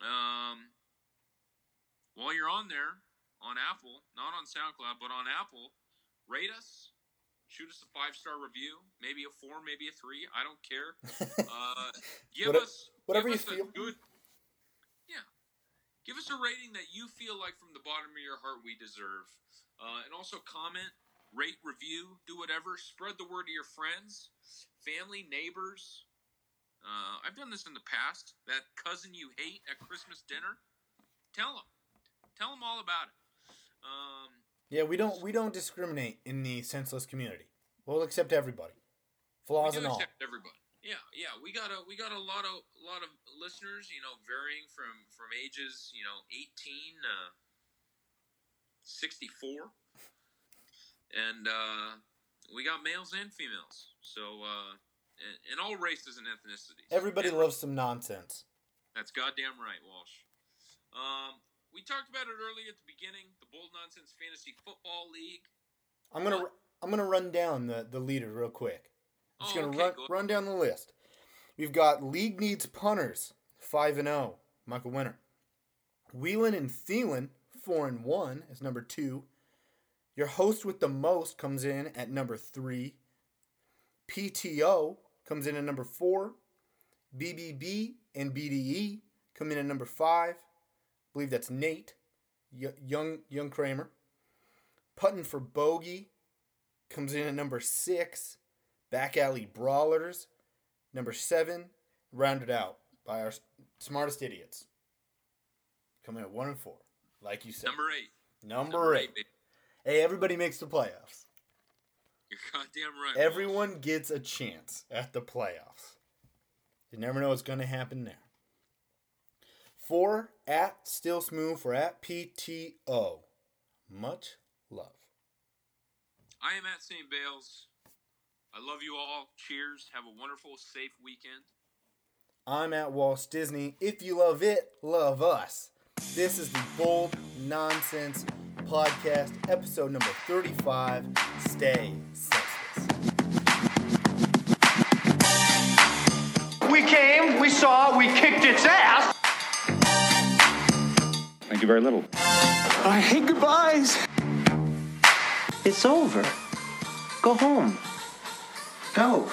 Speaker 2: Um, while you're on there, on Apple, not on SoundCloud, but on Apple, rate us. Shoot us a five star review, maybe a four, maybe a three. I don't care. Uh, give
Speaker 1: What-
Speaker 2: us
Speaker 1: whatever
Speaker 2: give
Speaker 1: you
Speaker 2: us
Speaker 1: feel.
Speaker 2: good, yeah. Give us a rating that you feel like from the bottom of your heart we deserve, uh, and also comment, rate, review, do whatever. Spread the word to your friends, family, neighbors. Uh, I've done this in the past. That cousin you hate at Christmas dinner, tell them, tell them all about it. Um,
Speaker 1: Yeah, we don't we don't discriminate in the senseless community. We'll accept everybody, flaws and all.
Speaker 2: everybody. Yeah, yeah, we got a we got a lot of lot of listeners. You know, varying from from ages you know eighteen uh, sixty four, and uh, we got males and females. So uh, and, and all races and ethnicities.
Speaker 1: Everybody loves some nonsense.
Speaker 2: That's goddamn right, Walsh. Um, we talked about it earlier at the beginning. The Bold Nonsense Fantasy Football League.
Speaker 1: I'm gonna I'm gonna run down the the leader real quick. I'm just
Speaker 2: Oh,
Speaker 1: gonna
Speaker 2: okay,
Speaker 1: run
Speaker 2: go
Speaker 1: run down the list. We've got league needs punters five and zero. Michael Winner. Wheelan and Thielen four and one is number two. Your host with the most comes in at number three. PTO comes in at number four. BBB and BDE come in at number five. I believe that's Nate, young young Kramer. Putting for Bogey comes in at number six. Back Alley Brawlers, number seven, rounded out by our smartest idiots. Coming at one and four, like you said.
Speaker 2: Number eight.
Speaker 1: Number,
Speaker 2: Number
Speaker 1: eight.
Speaker 2: eight.
Speaker 1: Hey, everybody makes the playoffs.
Speaker 2: You're goddamn right.
Speaker 1: Everyone gets a chance at the playoffs. You never know what's going to happen there. For at Still Smooth for at PTO. Much love.
Speaker 2: I am at St. Bayles. I love you all. Cheers. Have a wonderful, safe weekend.
Speaker 1: I'm at Walt Disney. If you love it, love us. This is the Bold Nonsense Podcast, episode number 35. Stay senseless.
Speaker 8: We came, we saw, we kicked its ass.
Speaker 25: Thank you very little.
Speaker 8: I hate goodbyes.
Speaker 21: It's over. Go home. Go.